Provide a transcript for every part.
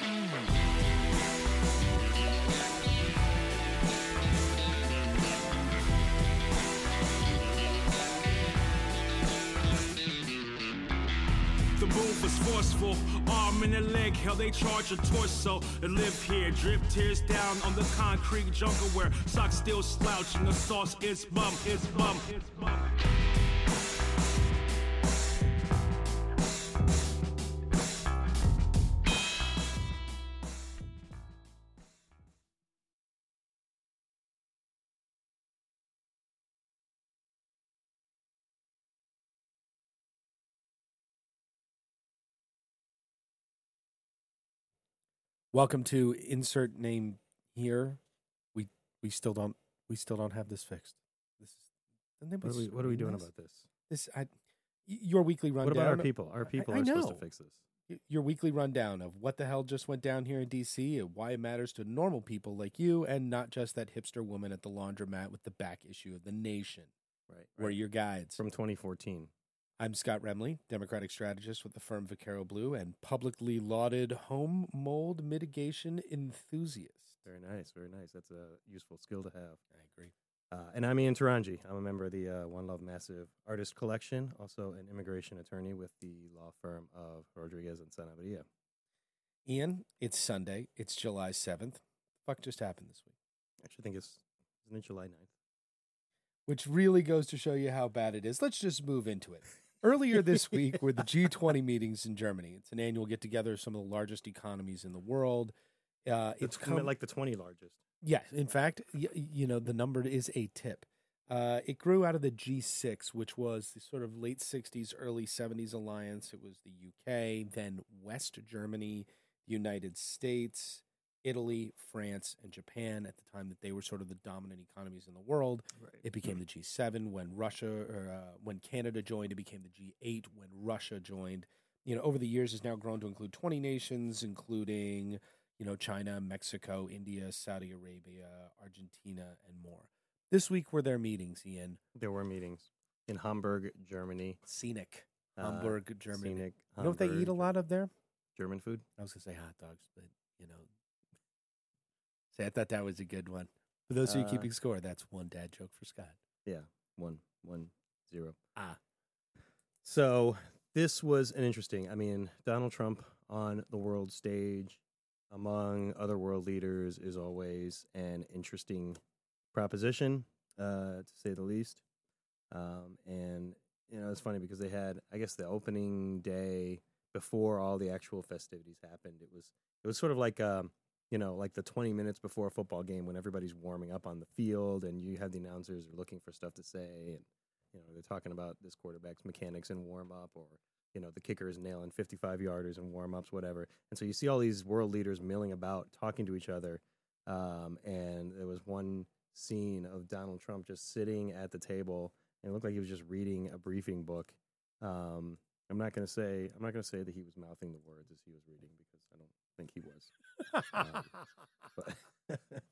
The move was forceful, arm in a leg, hell they charge a torso. To live here, drip tears down on the concrete jungle where socks still slouching, the sauce is bum, it's bum, it's bum. Welcome to insert name here. We we still don't we still don't have this fixed. This is What are we, what are we doing this? about this? this? I, your weekly rundown. What about our people? Our people I are supposed to fix this. Your weekly rundown of what the hell just went down here in DC and why it matters to normal people like you and not just that hipster woman at the laundromat with the back issue of the Nation. Right. We're right. your guides. From 2014. I'm Scott Remley, Democratic strategist with the firm Vaquero Blue and publicly lauded home mold mitigation enthusiast. Very nice. Very nice. That's a useful skill to have. I agree. Uh, and I'm Ian Taranji. I'm a member of the uh, One Love Massive Artist Collection, also an immigration attorney with the law firm of Rodriguez and Sanabria. Ian, it's Sunday. It's July 7th. Fuck just happened this week. I actually think it's, isn't it July 9th? Which really goes to show you how bad it is. Let's just move into it. Earlier this week were the G20 meetings in Germany. It's an annual get together of some of the largest economies in the world. Uh, it's come, like the 20 largest. Yeah, in fact, y- you know, the number is a tip. Uh, it grew out of the G6, which was the sort of late 60s, early 70s alliance. It was the UK, then West Germany, United States, Italy, France, and Japan at the time that they were sort of the dominant economies in the world. Right. It became the G7 when Russia or uh, when Canada joined. It became the G8 when Russia joined. You know, over the years, has now grown to include 20 nations, including you know China, Mexico, India, Saudi Arabia, Argentina, and more. This week were their meetings, Ian. There were meetings in Hamburg, Germany. Scenic, uh, Hamburg, Germany. Scenic, You know what they eat a lot of there? German food. I was gonna say hot dogs, but you know, say I thought that was a good one. For those of you Uh, keeping score, that's one dad joke for Scott. Yeah, one, one, zero. Ah. So this was an interesting. I mean, Donald Trump on the world stage, among other world leaders, is always an interesting proposition, uh, to say the least. Um, and you know, it's funny because they had, I guess, the opening day before all the actual festivities happened. It was, it was sort of like, um, you know, like the 20 minutes before a football game when everybody's warming up on the field and you have the announcers are looking for stuff to say and you know they're talking about this quarterback's mechanics in warm up or you know the kicker is nailing 55 yarders in warm ups whatever. And so you see all these world leaders milling about talking to each other um, and there was one scene of Donald Trump just sitting at the table and it looked like he was just reading a briefing book. Um, I'm not going to say I'm not going to say that he was mouthing the words as he was reading because I don't think he was Um, but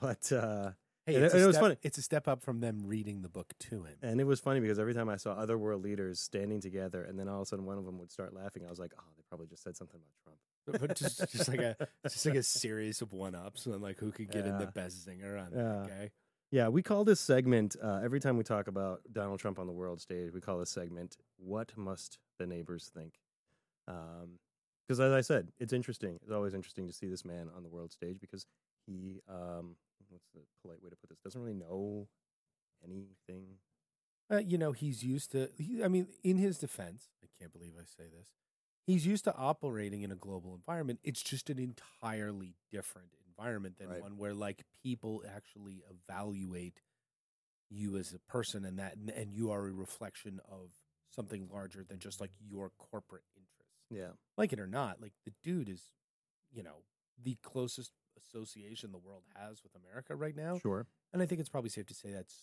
but uh, Hey, And it's, it- a it was step, funny. it's a step up from them reading the book to him. and it was funny because every time I saw other world leaders standing together, and then all of a sudden one of them would start laughing, I was like, "Oh, they probably just said something about Trump." but just, just like a just like a series of one ups and like who could get in the best zinger on Yeah. that guy. Yeah, we call this segment uh, every time we talk about Donald Trump on the world stage. We call this segment "What Must the Neighbors Think?" Because as I said, it's interesting. It's always interesting to see this man on the world stage because he, um, what's the polite way to put this? Doesn't really know anything. Uh, you know, he's used to. He, I mean, in his defense, I can't believe I say this. He's used to operating in a global environment. It's just an entirely different environment than Right. one where like people actually evaluate you as a person, and that and you are a reflection of something larger than just like your corporate. Yeah, like it or not, like the dude is, you know, the closest association the world has with America right now. sure. And I think it's probably safe to say that's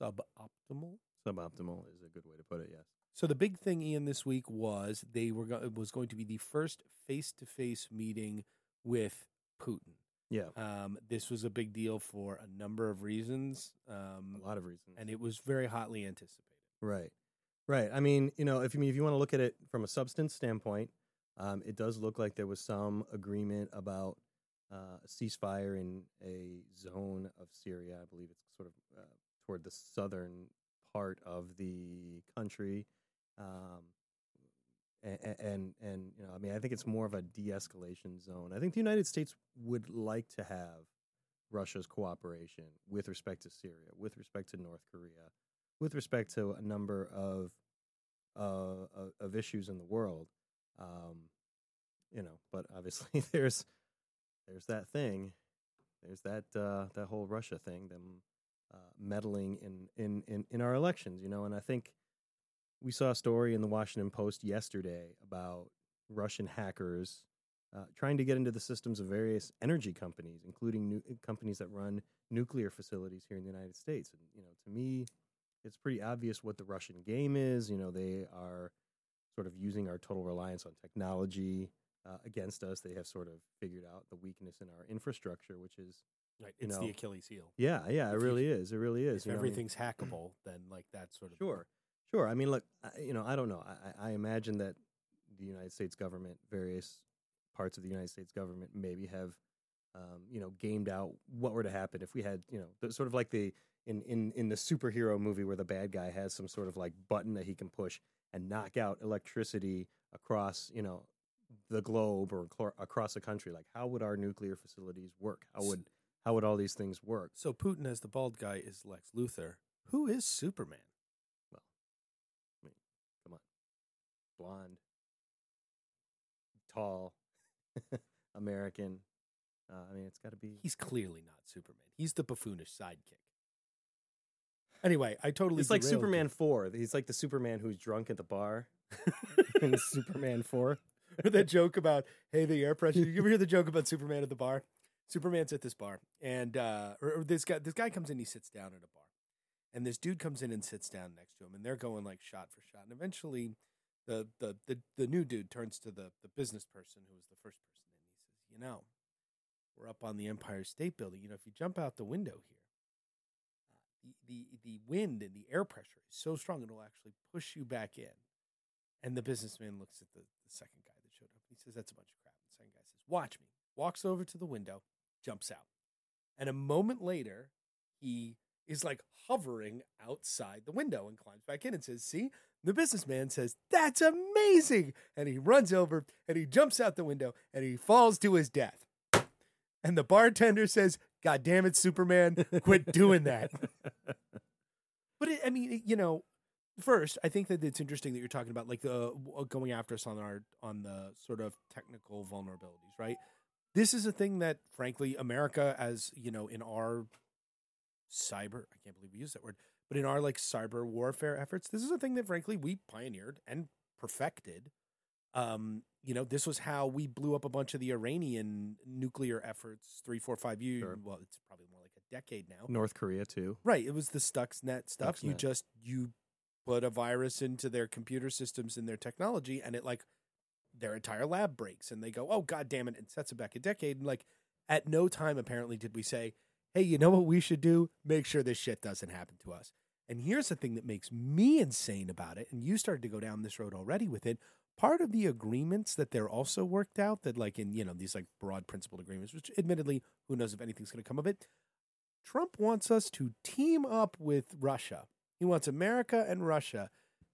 suboptimal. Suboptimal is a good way to put it. Yes. So the big thing, Ian, this week was they were go- it was going to be the first face to face meeting with Putin. Yeah. Um, this was a big deal for a number of reasons, um, a lot of reasons. and it was very hotly anticipated. Right. Right. I mean, you know, if you mean if you want to look at it from a substance standpoint, Um, it does look like there was some agreement about uh, a ceasefire in a zone of Syria. I believe it's sort of uh, toward the southern part of the country. Um, and, and and you know, I mean, I think it's more of a de-escalation zone. I think the United States would like to have Russia's cooperation with respect to Syria, with respect to North Korea, with respect to a number of uh, of issues in the world. Um, you know, but obviously there's there's that thing, there's that uh, that whole Russia thing, them uh, meddling in, in in in our elections. You know, and I think we saw a story in the Washington Post yesterday about Russian hackers uh, trying to get into the systems of various energy companies, including new, companies that run nuclear facilities here in the United States. And you know, to me, it's pretty obvious what the Russian game is. You know, they are sort of using our total reliance on technology uh, against us. They have sort of figured out the weakness in our infrastructure, which is Right. It's know, the Achilles heel. yeah, yeah, it If you- really is. It really is. If you know, I mean- everything's hackable, then like that sort of Sure, sure. I mean, look, I, you know, I don't know. I, I I imagine that the United States government, various parts of the United States government, maybe have, um, you know, gamed out what were to happen if we had, you know, the, sort of like the in in in the superhero movie where the bad guy has some sort of like button that he can push and knock out electricity across, you know, the globe or cl- across the country. Like, how would our nuclear facilities work? How would how would all these things work? So Putin as the bald guy is Lex Luthor. Who is Superman? Well, I mean, come on. Blonde, tall, American. Uh, I mean, it's got to be. He's clearly not Superman. He's the buffoonish sidekick. Anyway, I totally It's like derailed you. Superman 4. He's like the Superman who's drunk at the bar in Superman 4. Or that joke about hey the air pressure. You ever hear the joke about Superman at the bar? Superman's at this bar, and uh, or, or this guy this guy comes in. He sits down at a bar, and this dude comes in and sits down next to him, and they're going like shot for shot. And eventually, the the the, the new dude turns to the the business person who was the first person in. He says, "You know, we're up on the Empire State Building. You know, if you jump out the window here." The, the wind and the air pressure is so strong it'll actually push you back in. And the businessman looks at the, the second guy that showed up. He says, That's a bunch of crap. The second guy says, Watch me. Walks over to the window, jumps out. And a moment later, he is like hovering outside the window and climbs back in and says, See? The businessman says, That's amazing. And he runs over and he jumps out the window and he falls to his death. And the bartender says, God damn it, Superman, quit doing that. But it, I mean, it- you know, first, I think that it's interesting that you're talking about like the uh, going after us on our on the sort of technical vulnerabilities, right? This is a thing that, frankly, America, as you know, in our cyber, I can't believe we use that word, but in our like cyber warfare efforts, this is a thing that, frankly, we pioneered and perfected. Um, you know, this was how we blew up a bunch of the Iranian nuclear efforts three, four, five years. Sure. Well, it's probably more like a decade now. North Korea, too. Right. It was the Stuxnet stuff. You just you put a virus into their computer systems and their technology, and it like their entire lab breaks, and they go, "Oh God damn it!" and sets it back a decade. And like at no time apparently did we say, "Hey, you know what we should do? Make sure this shit doesn't happen to us." And here's the thing that makes me insane about it, and you started to go down this road already with it. Part of the agreements that they're also worked out that like in you know these like broad principled agreements, which admittedly who knows if anything's going to come of it. Trump wants us to team up with Russia. He wants America and Russia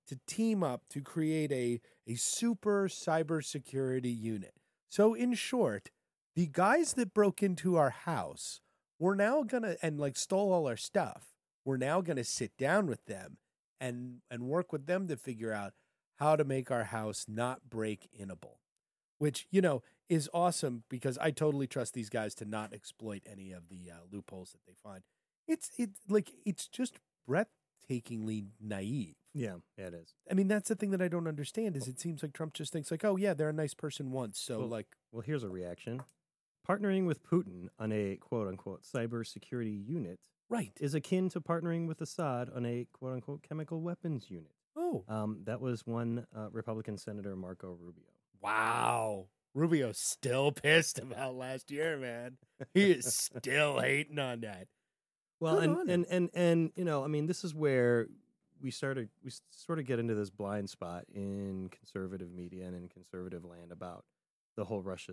to team up to create a, a super cybersecurity unit. So, in short, the guys that broke into our house, we're now gonna and like stole all our stuff. We're now gonna sit down with them and and work with them to figure out how to make our house not break inable. Which, you know, is awesome because I totally trust these guys to not exploit any of the uh, loopholes that they find. It's it like it's just breathtakingly naive. Yeah, yeah, it is. I mean, that's the thing that I don't understand is it seems like Trump just thinks like, oh yeah, they're a nice person once, so Well, like, Well, here's a reaction. Partnering with Putin on a quote unquote cybersecurity unit right? is akin to partnering with Assad on a quote unquote chemical weapons unit. Oh Um, that was one uh, Republican Senator Marco Rubio. wow, Rubio's still pissed about last year, man. He is still hating on that. Well, Good and, and and and you know, I mean, this is where we started we sort of get into this blind spot in conservative media and in conservative land about the whole Russia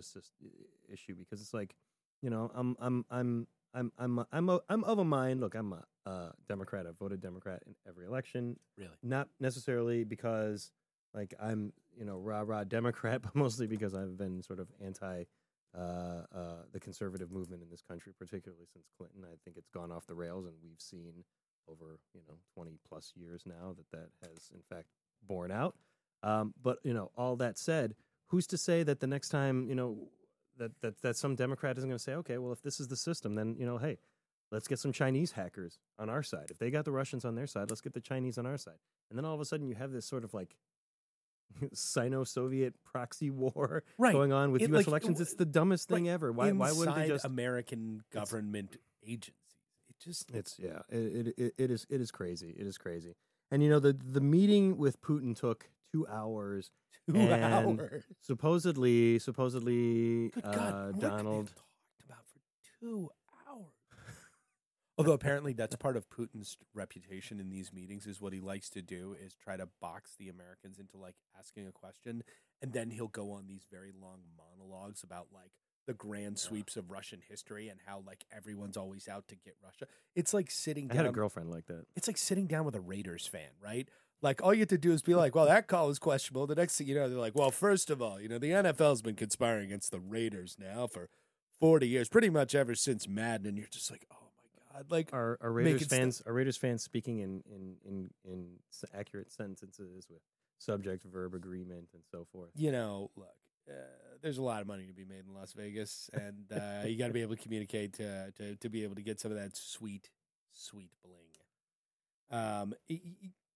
issue because it's like, you know, I'm I'm I'm I'm I'm I'm a, I'm of a mind. Look, I'm a uh, Democrat. I've voted Democrat in every election. Really? Not necessarily because like I'm you know rah rah Democrat, but mostly because I've been sort of anti uh, uh, the conservative movement in this country, particularly since Clinton. I think it's gone off the rails, and we've seen over you know 20 plus years now that that has in fact borne out. Um, but you know, all that said, who's to say that the next time you know that that that some Democrat isn't going to say, okay, well, if this is the system, then you know, hey, let's get some Chinese hackers on our side. If they got the Russians on their side, let's get the Chinese on our side. And then all of a sudden, you have this sort of like Sino-Soviet proxy war Right. going on with It, U.S. like, elections. It's the dumbest thing Right. ever. Why? Why wouldn't they just? American government agencies? It just It's yeah. It, it it is it is crazy. It is crazy. And you know the the meeting with Putin took two hours. two hours. Supposedly, supposedly, Good uh, God, what could they have Donald. talked about for two. Although apparently that's part of Putin's reputation in these meetings is what he likes to do is try to box the Americans into like asking a question, and then he'll go on these very long monologues about like the grand sweeps of Russian history and how like everyone's always out to get Russia. It's like sitting I down. had a girlfriend like that. it's like sitting down with a Raiders fan, right? Like all you have to do is be like, "Well, that call is questionable." The next thing you know, they're like, "Well, first of all, you know, the NFL's been conspiring against the Raiders now for forty years, pretty much ever since Madden," and you're just like, "Oh my god!" Like, Are, are Raiders fans? Are Raiders fans speaking in in in in accurate sentences with subject verb agreement and so forth? you know, look, uh, there's a lot of money to be made in Las Vegas, and uh, you got to be able to communicate to, to to be able to get some of that sweet, sweet bling. Um,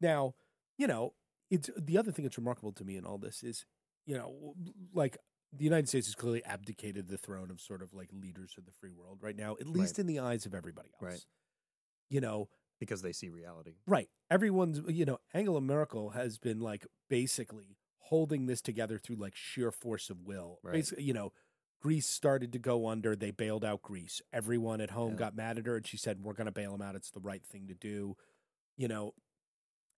now, you know, it's the other thing that's remarkable to me in all this is, you know, like the United States has clearly abdicated the throne of sort of like leaders of the free world right now, at least Right. in the eyes of everybody else. Right. You know, Because they see reality. Right. Everyone's, you know, Angela Merkel has been like basically holding this together through like sheer force of will. Right. Basically, you know, Greece started to go under. They bailed out Greece. Everyone at home Yeah. got mad at her and she said, We're going to bail them out. It's the right thing to do, you know.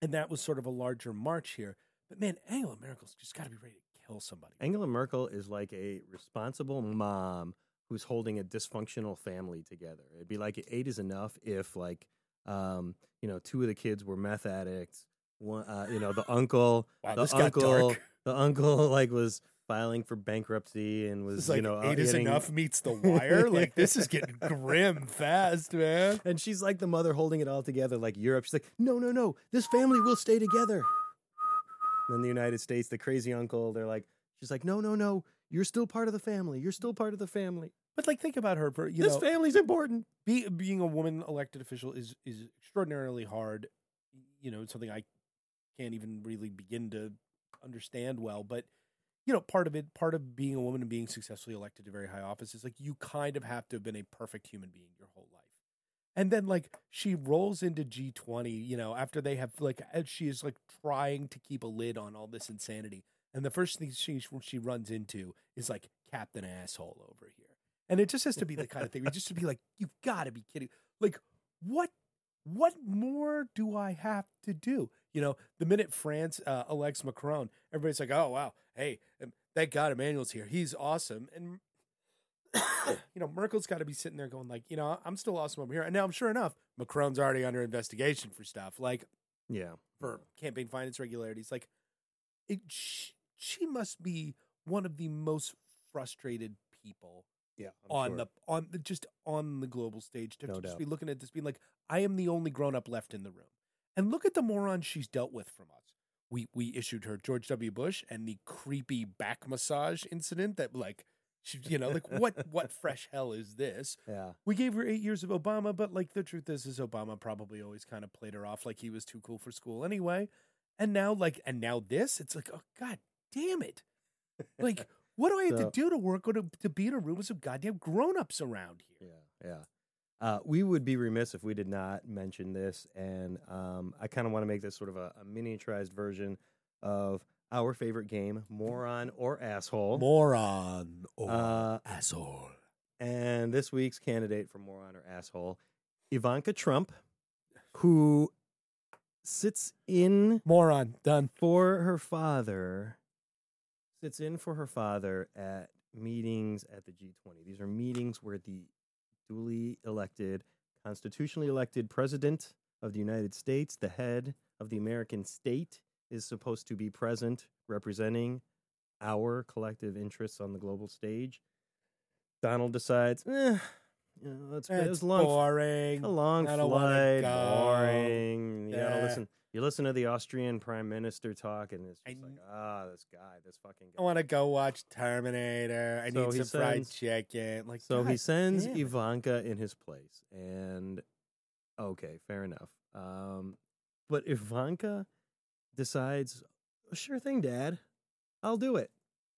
And that was sort of a larger march here. But man, Angela Merkel's just got to be ready to kill somebody. Angela Merkel is like a responsible mom who's holding a dysfunctional family together. It'd be like eight is enough if like um, you know, two of the kids were meth addicts. One uh, you know, the uncle Wow, the uncle the uncle like was filing for bankruptcy and was like you know eight is getting- enough meets the wire. like this is getting grim fast, man. and she's like the mother holding it all together like Europe. She's like, "No, no, no. This family will stay together." Then the United States, the crazy uncle, they're like she's like, "No, no, no. You're still part of the family. You're still part of the family. But like, think about her. For, you this know, family's important." be, being a woman elected official is is extraordinarily hard. You know, it's something I can't even really begin to understand well. But you know, part of it, part of being a woman and being successfully elected to very high office is like you kind of have to have been a perfect human being your. And then like she rolls into G twenty, you know, after they have like she is like trying to keep a lid on all this insanity. And the first thing she she runs into is like Captain Asshole over here. And it just has to be the kind of thing where just to be like, you've got to be kidding. Like, what what more do I have to do? You know, the minute France uh, elects Macron, everybody's like, oh, wow, hey, um, thank God Emmanuel's here. He's awesome. And, you know, Merkel's got to be sitting there going, like, you know, I'm still awesome over here. And now, I'm sure enough, Macron's already under investigation for stuff, like Yeah. for campaign finance regularities. Like, it, she, she must be one of the most frustrated people Yeah. on the on the just on the global stage to No just doubt. be looking at this being like I am the only grown up left in the room. And look at the moron she's dealt with from us. We we issued her George W. Bush and the creepy back massage incident that like she you know like what what fresh hell is this? Yeah. We gave her 8 years of Obama but like the truth is is Obama probably always kind of played her off like he was too cool for school anyway. And now like and now this it's like oh god damn it. Like what do I have So- to do to work or to, to be in a room with some goddamn grown-ups around here? Yeah, yeah. Uh, we would be remiss if we did not mention this, and um, I kind of want to make this sort of a, a miniaturized version of our favorite game, moron or asshole. Moron or Uh, asshole. and this week's candidate for moron or asshole, Ivanka Trump, who sits in Moron. Done. for her father. Sits in for her father at meetings at the G20. These are meetings where the duly elected, constitutionally elected president of the United States, the head of the American state, is supposed to be present representing our collective interests on the global stage. Donald decides, eh, you know, it's, It's it's long, boring. a long I don't flight, boring. You gotta listen. You listen to the Austrian prime minister talk, and it's I like, ah, this guy, this fucking I want to go watch Terminator. I So need some fried chicken. Like so he sends damn. Ivanka in his place, and okay, fair enough. Um, but Ivanka decides, "Oh, sure thing, Dad, I'll do it.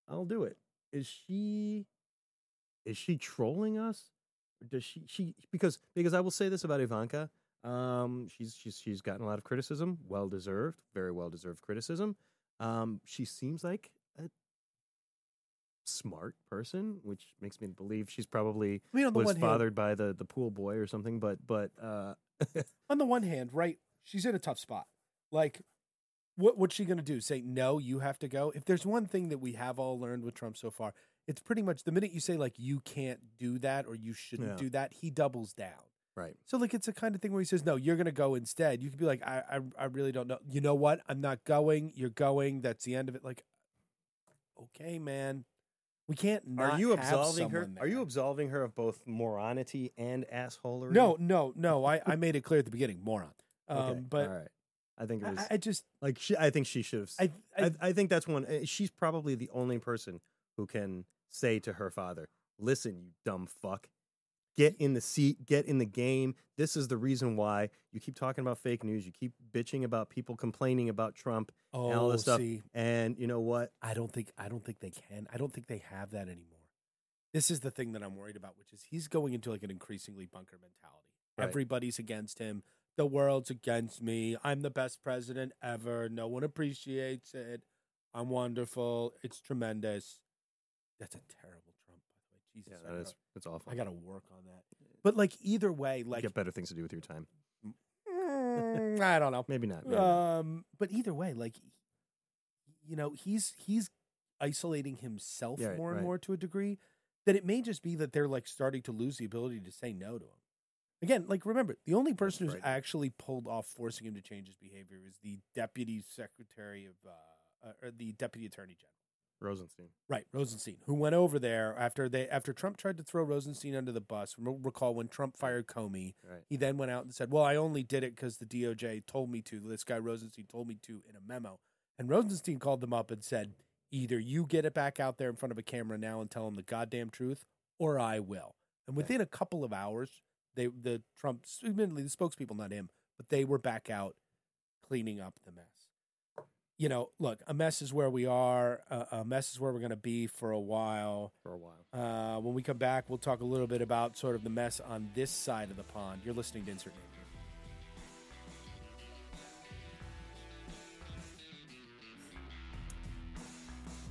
I'll do it. Is she? Is she trolling us? Or does she? She because because I will say this about Ivanka. Um, she's she's she's gotten a lot of criticism, well deserved, very well deserved criticism. Um, she seems like a smart person, which makes me believe she's probably I mean, on the was one hand, by the the pool boy or something. But but uh, on the one hand, right? She's in a tough spot. Like, what what's she gonna do? Say no? You have to go. If there's one thing that we have all learned with Trump so far, it's pretty much the minute you say like you can't do that or you shouldn't Yeah. do that, he doubles down. right, So like it's a kind of thing where he says, "No, you're going to go instead." You could be like, I, "I, I really don't know. You know what? I'm not going. You're going. That's the end of it." Like, okay, man, we can't. Not are you absolving her? someone Are you absolving her of both moronity and assholery? No, no, no. I, I made it clear at the beginning, moron. Um, Okay, but all right. I think it was I, I just, like she. I think she should have. I, I, I, I think that's one. eh, She's probably the only person who can say to her father, "Listen, you dumb fuck, get in the seat, get in the game. This is the reason why you keep talking about fake news. You keep bitching about people complaining about Trump oh, and all this stuff. see, And you know what? I don't think, I don't think they can. I don't think they have that anymore. This is the thing that I'm worried about, which is he's going into like an increasingly bunker mentality. Right. Everybody's against him. The world's against me. I'm the best president ever. No one appreciates it. I'm wonderful. It's tremendous. That's a terrible Trump, by the way. Jesus, Yeah, that. It's awful. I got to work on that. But like either way, like you get better things to do with your time. mm, I don't know. Maybe not. maybe. Um, but either way, like you know, he's he's isolating himself Yeah, more and right. more to a degree that it may just be that they're like starting to lose the ability to say no to him. Again, like remember, the only person who's actually pulled off forcing him to change his behavior is the deputy secretary of uh, uh or the deputy attorney general. Rosenstein. Right, Rosenstein, who went over there after they after Trump tried to throw Rosenstein under the bus. Recall when Trump fired Comey, Right. he then went out and said, "Well, I only did it because the DOJ told me to. This guy Rosenstein told me to in a memo." And Rosenstein called them up and said, "Either you get it back out there in front of a camera now and tell them the goddamn truth, or I will." And within a couple of hours, they the Trump, admittedly the spokespeople, not him, but they were back out cleaning up the mess. You know, look, a mess is where we are. A, a mess is where we're going to be for a while. For a while. Uh, when we come back, we'll talk a little bit about sort of the mess on this side of the pond. You're listening to Insert Name here.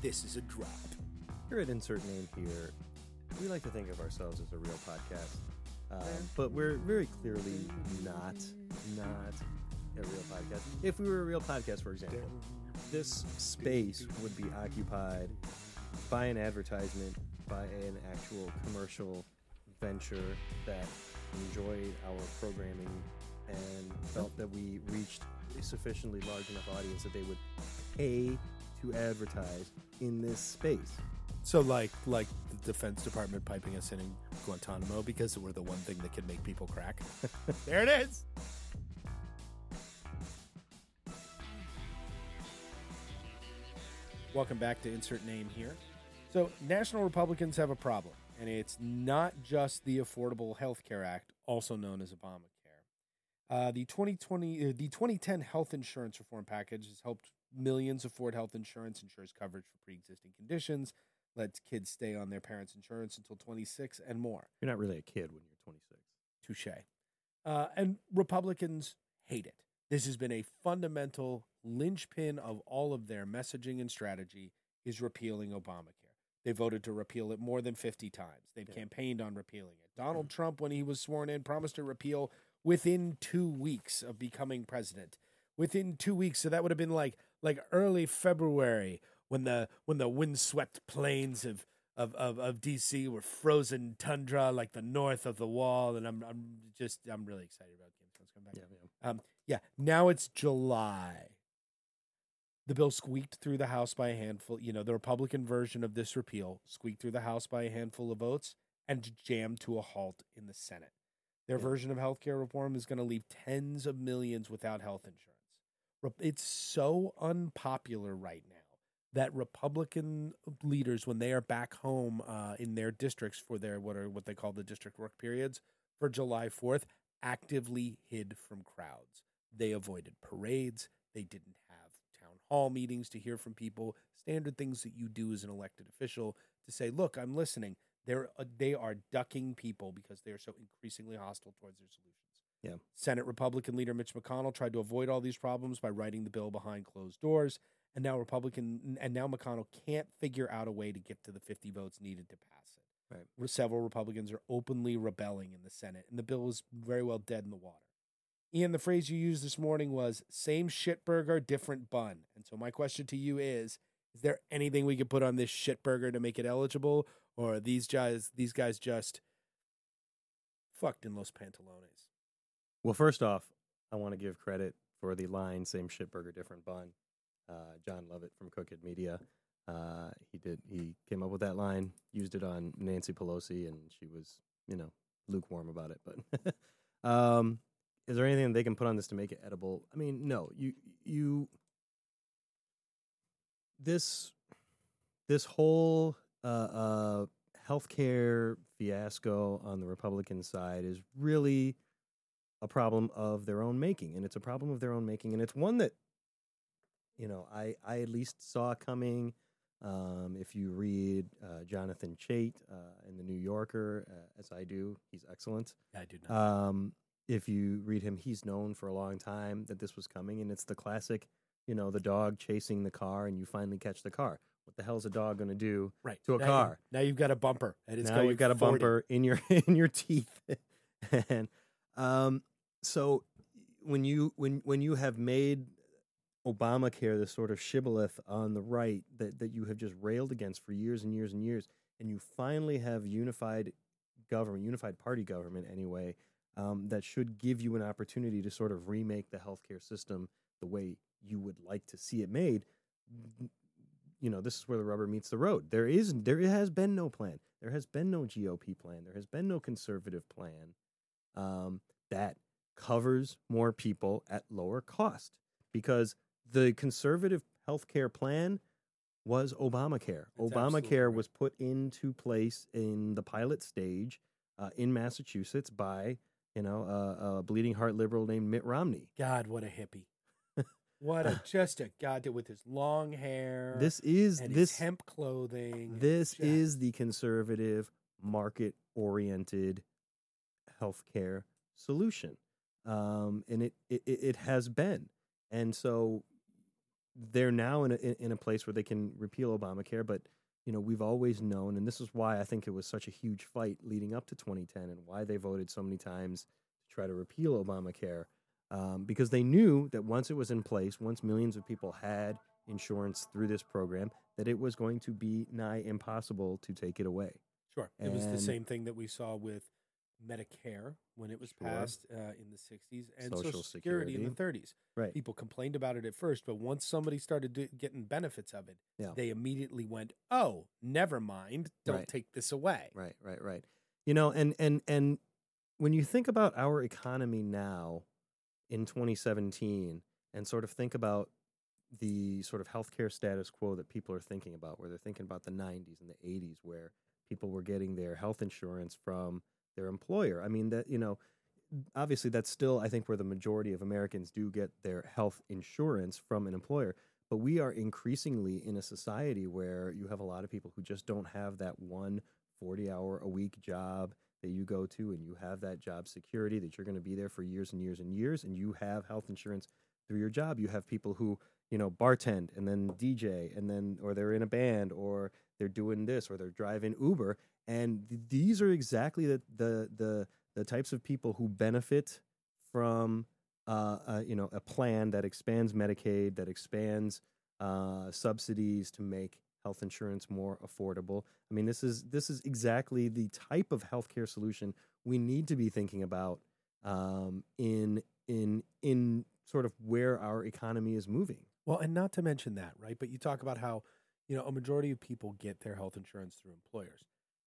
This is a drop. Here at Insert Name here, we like to think of ourselves as a real podcast. Um, but we're very clearly not, not a real podcast. If we were a real podcast, for example, this space would be occupied by an advertisement, by an actual commercial venture that enjoyed our programming and felt that we reached a sufficiently large enough audience that they would pay to advertise in this space. So, like, like the Defense Department piping us in in Guantanamo because we're the one thing that can make people crack. there it is. Welcome back to Insert Name here. So, National Republicans have a problem, and it's not just the Affordable Health Care Act, also known as Obamacare. Uh, the 2020, uh, the 2010 health insurance reform package has helped millions afford health insurance, ensures coverage for pre-existing conditions, lets kids stay on their parents' insurance until 26 and more. You're not really a kid when you're 26. Touche. Uh, and Republicans hate it. This has been a fundamental linchpin of all of their messaging and strategy is repealing Obamacare. They voted to repeal it more than 50 times. They've Yeah. campaigned on repealing it. Donald Trump, when he was sworn in, promised to repeal within two weeks of becoming president. within two weeks. So that would have been like like early February when the when the windswept plains of of, of, of DC were frozen tundra like the north of the wall. And I'm I'm just I'm really excited about Game of Thrones coming back. Yeah, yeah. Um, yeah, now it's July. The bill squeaked through the House by a handful. You know, the Republican version of this repeal squeaked through the House by a handful of votes and jammed to a halt in the Senate. Their Yeah. version of healthcare reform is going to leave tens of millions without health insurance. It's so unpopular right now that Republican leaders, when they are back home uh, in their districts for their what are what they call the district work periods for July Fourth, actively hid from crowds. They avoided parades. They didn't have town hall meetings to hear from people. Standard things that you do as an elected official to say, "Look, I'm listening." They're uh, they are ducking people because they are so increasingly hostile towards their solutions. Yeah. Senate Republican leader Mitch McConnell tried to avoid all these problems by writing the bill behind closed doors, and now Republican and now McConnell can't figure out a way to get to the 50 votes needed to pass it. Right. Where Several Republicans are openly rebelling in the Senate, and the bill is very well dead in the water. Ian, the phrase you used this morning was "same shit burger, different bun." And so my question to you is: Is there anything we could put on this shit burger to make it eligible, or are these guys these guys just fucked in Los Pantalones? Well, first off, I want to give credit for the line "same shit burger, different bun." Uh, Jon Lovett from Crooked Media. Uh, he did. He came up with that line, used it on Nancy Pelosi, and she was, you know, lukewarm about it. But um, is there anything they can put on this to make it edible? I mean, no. You you this this whole uh, uh, healthcare fiasco on the Republican side is really a problem of their own making, and it's a problem of their own making, and it's one that you know I I at least saw coming. Um, if you read uh, Jonathan Chait uh, in the New Yorker, uh, as I do, he's excellent. I do not. Um, if you read him, he's known for a long time that this was coming, and it's the classic, you know, the dog chasing the car, and you finally catch the car. What the hell's a dog going to do? right to a now, car. Now you've got a bumper, and it's now you've got a bumper in your in your teeth, and um, so when you when when you have made Obamacare the sort of shibboleth on the right that that you have just railed against for years and years and years, and you finally have unified government, unified party government anyway, um, that should give you an opportunity to sort of remake the healthcare system the way you would like to see it made. You know, this is where the rubber meets the road. There is, there has been no plan. There has been no GOP plan. There has been no conservative plan um, that covers more people at lower cost because the conservative healthcare plan was Obamacare. Absolutely Obamacare was put into place in the pilot stage uh, in Massachusetts by you know a, a bleeding heart liberal named Mitt Romney. God, what a hippie! What a just a god with his long hair. This is and this his hemp clothing. This Just- is the conservative, market oriented healthcare solution. Um, and it, it it has been. And so they're now in a, in a place where they can repeal Obamacare. But, you know, we've always known, and this is why I think it was such a huge fight leading up to 2010 and why they voted so many times to try to repeal Obamacare. Um, because they knew that once it was in place, once millions of people had insurance through this program, that it was going to be nigh impossible to take it away. Sure. It was the same thing that we saw with Medicare when it was Sure. passed uh, in the 60s and Social Social, Security, in the 30s. Right. People complained about it at first, but once somebody started do- getting benefits of it, Yeah. they immediately went, "Oh, never mind. Don't Right. take this away." Right, right, right. You know, and and and when you think about our economy now in 2017 and sort of think about the sort of healthcare status quo that people are thinking about, where they're thinking about the 90s and the 80s, where people were getting their health insurance from their employer. I mean, that, you know, obviously that's still, I think, where the majority of Americans do get their health insurance from an employer. But we are increasingly in a society where you have a lot of people who just don't have that one 40 hour a week job that you go to and you have that job security that you're going to be there for years and years and years and you have health insurance through your job you have people who you know bartend and then dj and then or they're in a band or they're doing this or they're driving uber and th- these are exactly the the the, the types of people who benefit from uh, uh, you know, a plan that expands Medicaid, that expands uh, subsidies to make health insurance more affordable. I mean, this is this is exactly the type of healthcare solution we need to be thinking about um, in in in sort of where our economy is moving. Well, and not to mention that, right? But you talk about how, you know, a majority of people get their health insurance through employers.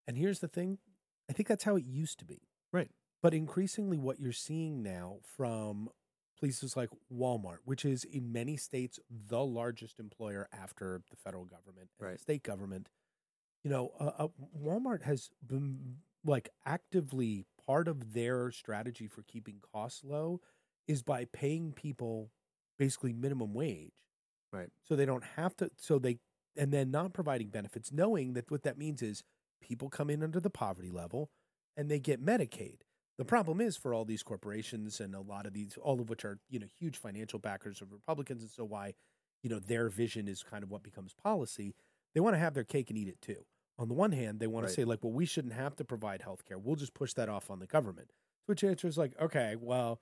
And here's the thing I think that's how it used to be. Right. But increasingly, what you're seeing now from places like Walmart, which is in many states the largest employer after the federal government and Right. the state government, you know, uh, uh, Walmart has been like actively part of their strategy for keeping costs low is by paying people basically minimum wage. Right. So they don't have to, so they, and then not providing benefits, knowing that what that means is people come in under the poverty level and they get Medicaid. The problem is for all these corporations and a lot of these, all of which are, you know, huge financial backers of Republicans. And so why, you know, their vision is kind of what becomes policy. They want to have their cake and eat it too. On the one hand, they want Right. to say, like, well, we shouldn't have to provide health care. We'll just push that off on the government. To which answer is like, okay, well,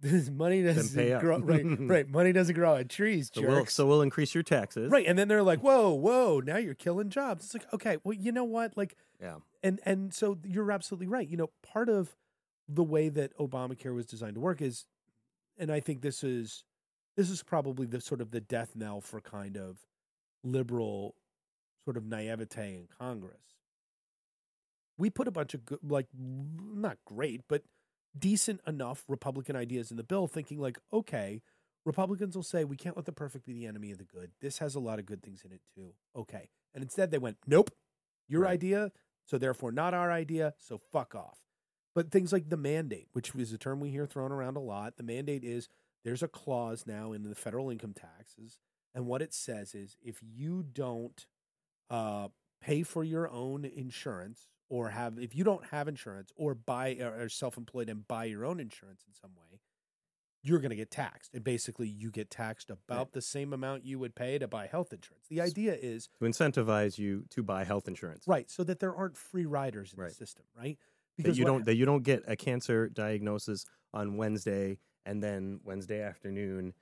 this money doesn't grow right, right. Money doesn't grow on trees, So we'll, so we'll increase your taxes. right. And then they're like, whoa, whoa, now you're killing jobs. It's like, okay, well, you know what? Like, Yeah. and and so you're absolutely right. You know, part of the way that Obamacare was designed to work is, and I think this is this is probably the sort of the death knell for kind of liberal sort of naivete in Congress. We put a bunch of good, like not great, but decent enough Republican ideas in the bill, thinking like, okay, Republicans will say we can't let the perfect be the enemy of the good. This has a lot of good things in it too. Okay, and instead they went, nope, your Right. idea, so therefore not our idea, so fuck off. But things like the mandate, which is a term we hear thrown around a lot, the mandate is there's a clause now in the federal income taxes, and what it says is if you don't uh, pay for your own insurance or have if you don't have insurance or buy or are self-employed and buy your own insurance in some way you're going to get taxed and basically you get taxed about Right. the same amount you would pay to buy health insurance the idea is To incentivize you to buy health insurance. right so that there aren't free riders in Right. the system right That you don't that you don't get a cancer diagnosis on Wednesday and then Wednesday afternoon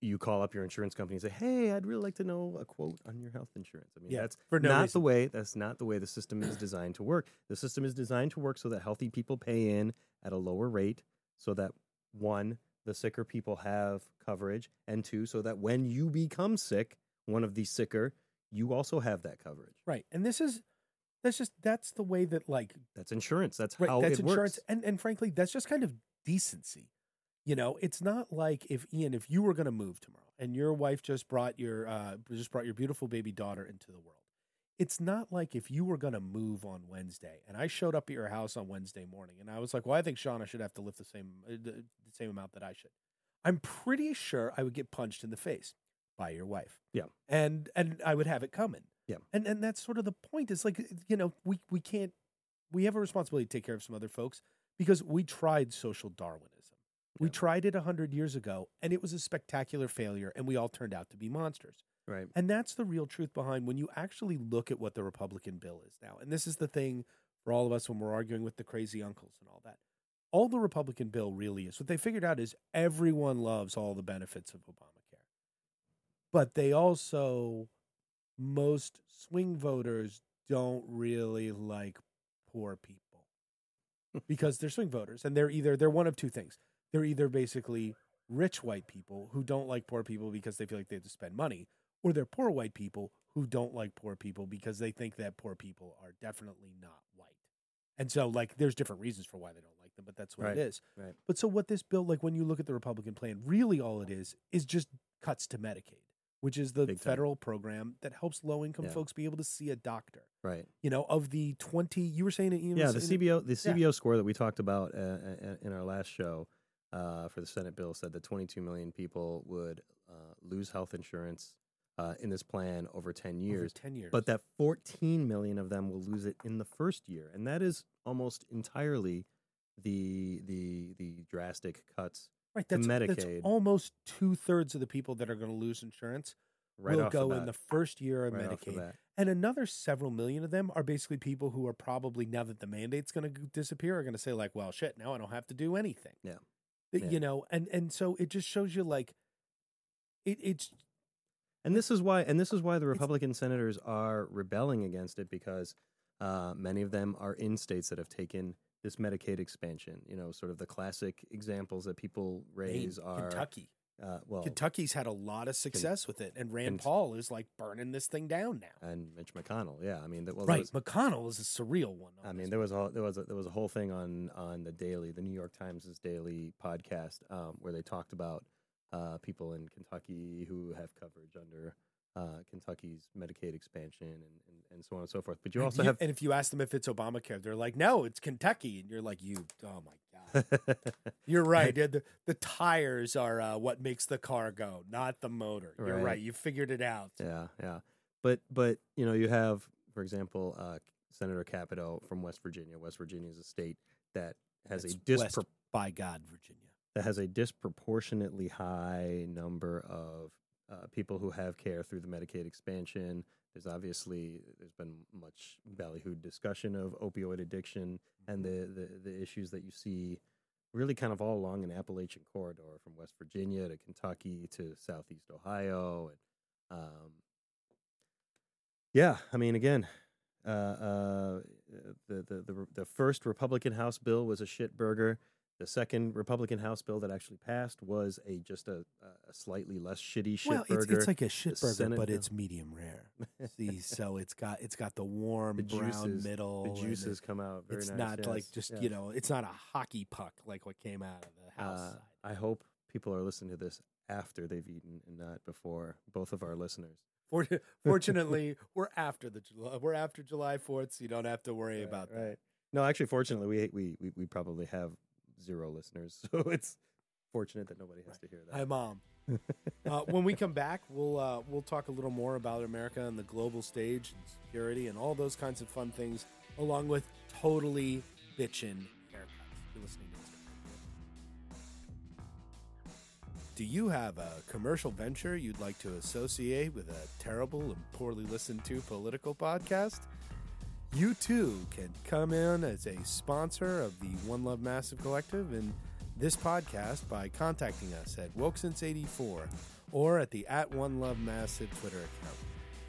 you call up your insurance company and say, "Hey, I'd really like to know a quote on your health insurance." I mean, Yeah, that's for no not reason. the way. That's not the way the system is designed to work. The system is designed to work so that healthy people pay in at a lower rate, so that one, the sicker people have coverage, and two, so that when you become sick, one of the sicker, you also have that coverage. right and this is that's just that's the way that like That's insurance. That's right how that's it insurance works. and and frankly that's just kind of decency you know it's not like if ian if you were going to move tomorrow and your wife just brought your uh just brought your beautiful baby daughter into the world it's not like if you were going to move on wednesday and i showed up at your house on wednesday morning and i was like well i think shauna should have to lift the same uh, the, the same amount that i should i'm pretty sure i would get punched in the face by your wife Yeah. and and i would have it coming Yeah. and and that's sort of the point is like you know we we can't we have a responsibility to take care of some other folks because we tried social darwinism we Yeah. tried it 100 years ago and it was a spectacular failure and we all turned out to be monsters Right. and that's the real truth behind when you actually look at what the republican bill is now and this is the thing for all of us when we're arguing with the crazy uncles and all that all the republican bill really is what they figured out is everyone loves all the benefits of obamacare but they also most swing voters don't really like poor people because they're swing voters and they're either they're one of two things they're either basically rich white people who don't like poor people because they feel like they have to spend money or they're poor white people who don't like poor people because they think that poor people are definitely not white and so like there's different reasons for why they don't like them but that's what Right. it is Right. but so what this bill like when you look at the republican plan really all it is is just cuts to medicaid which is the Big time. federal program that helps low income Yeah. folks be able to see a doctor Right. you know of the 20 you were saying it Yeah, the CBO the CBO score that we talked about uh, uh, in our last show uh, for the Senate bill said that 22 million people would uh, lose health insurance uh, in this plan over 10 over years, 10 years. but that 14 million of them will lose it in the first year, and that is almost entirely the the the drastic cuts right to that's, that's Medicaid. almost two-thirds of the people that are going to lose insurance right will go in the first year of right medicaid. and another several million of them are basically people who are probably now that the mandate's going to disappear are going to say like well shit now i don't have to do anything. Yeah. Yeah. You know, and and so it just shows you like it. It's And this is why, and this is why the Republican senators are rebelling against it because uh, many of them are in states that have taken this Medicaid expansion. You know, sort of the classic examples that people raise Maine, are Kentucky. Uh, well, Kentucky's had a lot of success with it, and Rand Paul is like burning this thing down now. and Mitch McConnell. Yeah, I mean, that, well, right, was- McConnell is a surreal one. on I mean, there was a there was a, there was a whole thing on on the daily, the New York Times' daily podcast, um, where they talked about uh, people in Kentucky who have coverage under uh, Kentucky's Medicaid expansion and, and, and so on and so forth. But you also you- have and if you ask them if it's Obamacare, they're like, "No, it's Kentucky," and you're like, "You, oh my god, you're right. The, the tires are uh, what makes the car go, not the motor. You're Right. right. You figured it out." yeah, yeah. But but you know, you have, for example, uh, Senator Capito from West Virginia. West Virginia is a state that has That's a West dispro- by God, Virginia. that has a disproportionately high number of uh, people who have care through the Medicaid expansion. There's obviously there's been much ballyhooed discussion of opioid addiction and the, the the issues that you see really kind of all along an Appalachian corridor from West Virginia to Kentucky to Southeast Ohio and um, yeah, I mean again, uh, uh, the, the the the first Republican House bill was a shit burger. The second Republican House bill that actually passed was a just a, a slightly less shitty shit well, it's, burger. it's like a shit burger, Senate but bill. it's medium rare. See, so it's got it's got the warm The brown juices- middle. the juices it- come out very it's nice. not like just yes. you know, it's not a hockey puck like what came out of the house Uh, side. I hope people are listening to this after they've eaten and not before. Both of our listeners. Fortunately, we're after the July, we're after July Fourth, so you don't have to worry Right, about that. right. No, actually, fortunately, we we, we probably have zero listeners, so it's fortunate that nobody has to hear that. Hi, mom. uh, when we come back, we'll uh, we'll talk a little more about America and the global stage and security and all those kinds of fun things, along with totally bitchin' haircuts. You're listening to this. Do you have a commercial venture you'd like to associate with a terrible and poorly listened to political podcast? You too can come in as a sponsor of the One Love Massive Collective and this podcast by contacting us at Wokesense84 or at the at One Love Massive Twitter account.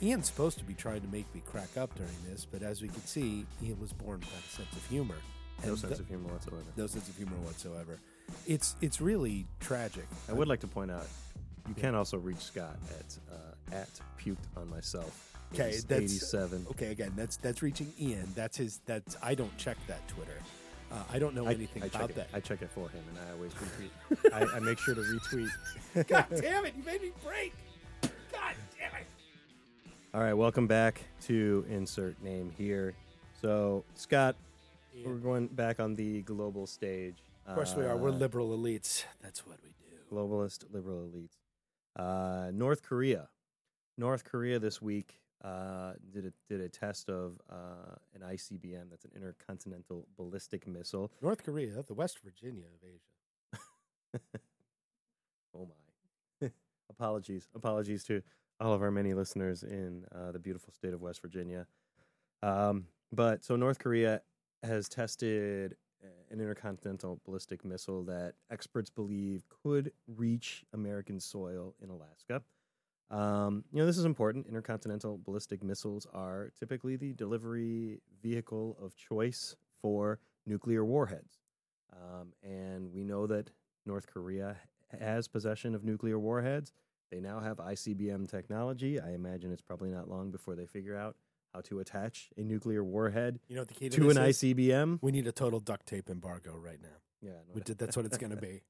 Ian's supposed to be trying to make me crack up during this, but as we can see, Ian was born without a sense of humor. no sense th- of humor whatsoever. no sense of humor whatsoever. It's it's really tragic. I would like to point out, you can also reach Scott at uh, at puked on myself. Okay, that's- eighty-seven. Okay, again, that's that's reaching Ian. That's his. That's I don't check that Twitter. Uh, I don't know I, anything I about it. that. I check it for him, and I always retweet. I, I make sure to retweet. God damn it! You made me break. God damn it! All right, welcome back to insert name here. So, Scott, we're going back on the global stage. Of course we are. We're Uh, liberal elites. That's what we do. globalist liberal elites. Uh, North Korea. North Korea this week uh, did a, did a test of uh, an ICBM. That's an intercontinental ballistic missile. North Korea, the West Virginia of Asia. Oh my! apologies, apologies to all of our many listeners in uh, the beautiful state of West Virginia. Um, but so North Korea has tested uh, an intercontinental ballistic missile that experts believe could reach American soil in Alaska. Um, you know, this is important. Intercontinental ballistic missiles are typically the delivery vehicle of choice for nuclear warheads. Um, and we know that North Korea has possession of nuclear warheads. They now have ICBM technology. I imagine it's probably not long before they figure out how to attach a nuclear warhead You know what the key to, to an is? ICBM. We need a total duct tape embargo right now. Yeah, no We did- That's what it's going to be.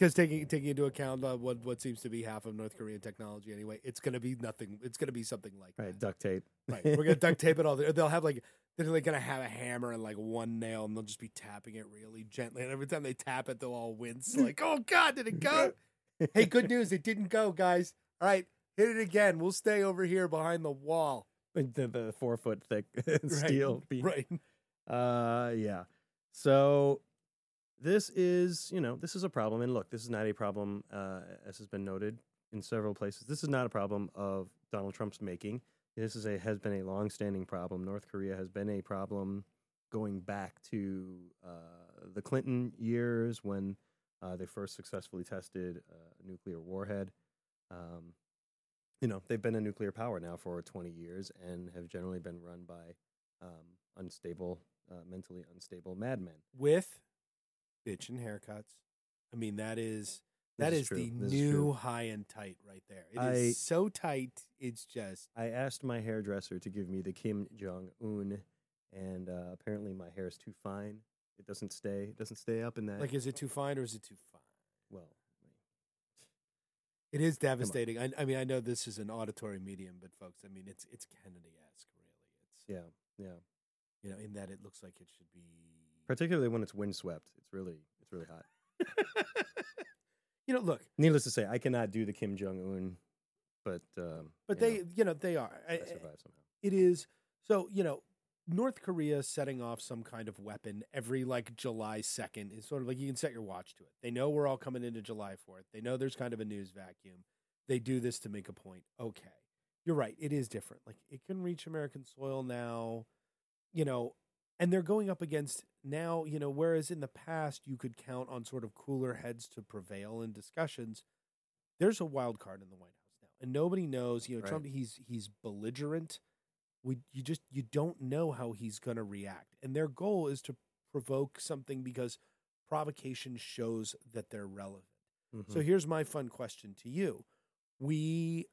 Because taking taking into account uh, what what seems to be half of North Korean technology anyway, it's going to be nothing. It's going to be something like right, that. duct tape. Right. We're gonna duct tape it all. They'll have like they're like gonna have a hammer and like one nail, and they'll just be tapping it really gently. And every time they tap it, they'll all wince. Like, oh god, did it go? hey, good news, it didn't go, guys. All right, hit it again. We'll stay over here behind the wall. the, the four foot thick Right, steel beam. Right. Uh, yeah. So this is, you know, this is a problem. And look, this is not a problem, uh, as has been noted in several places. This is not a problem of Donald Trump's making. This is a has been a long-standing problem. North Korea has been a problem going back to uh, the Clinton years when Uh, they first successfully tested a nuclear warhead. Um, you know, they've been a nuclear power now for 20 years and have generally been run by um, unstable, uh, mentally unstable madmen. with bitch and haircuts. I mean, that is that is, true. the This new true. high and tight right there. It is I- so tight. It's just I asked my hairdresser to give me the Kim Jong Un, and uh, apparently my hair is too fine. It doesn't stay. It doesn't stay up in that. like, is it too fine or is it too fine? well, It is devastating. I, I mean, I know this is an auditory medium, but folks, I mean, it's it's Kennedy esque, really. It's yeah, yeah. you know, in that it looks like it should be. Particularly when it's windswept, it's really, it's really hot. you know, look, Needless to say, I cannot do the Kim Jong Un, but um, but you they, know, you know, they are. I- survive somehow. it is so you know north korea setting off some kind of weapon every like july 2nd is sort of like you can set your watch to it. They know we're all coming into july 4th they know there's kind of a news vacuum. They do this to make a point. Okay. You're right. It is different. Like it can reach american soil now. You know and they're going up against now you know whereas in the past you could count on sort of cooler heads to prevail in discussions there's a wild card in the white house now. And nobody knows you know Right. trump he's he's belligerent. We you just you don't know how he's going to react. And their goal is to provoke something because provocation shows that they're relevant. So Mhm. here's my fun question to you. We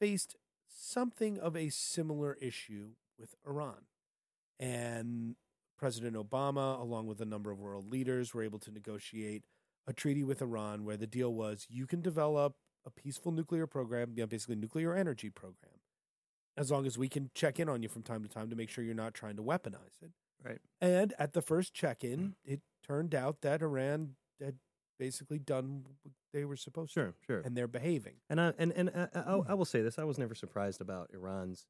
faced something of a similar issue with iran and president obama along with a number of world leaders were able to negotiate a treaty with iran where the deal was you can develop a peaceful nuclear program you know, basically nuclear energy program as long as we can check in on you from time to time to make sure you're not trying to weaponize it. Right. And at the first check in, mm. it turned out that Iran had basically done what they were supposed sure, sure. to, and they're behaving. And I and and uh, I, I, I will say this: I was never surprised about Iran's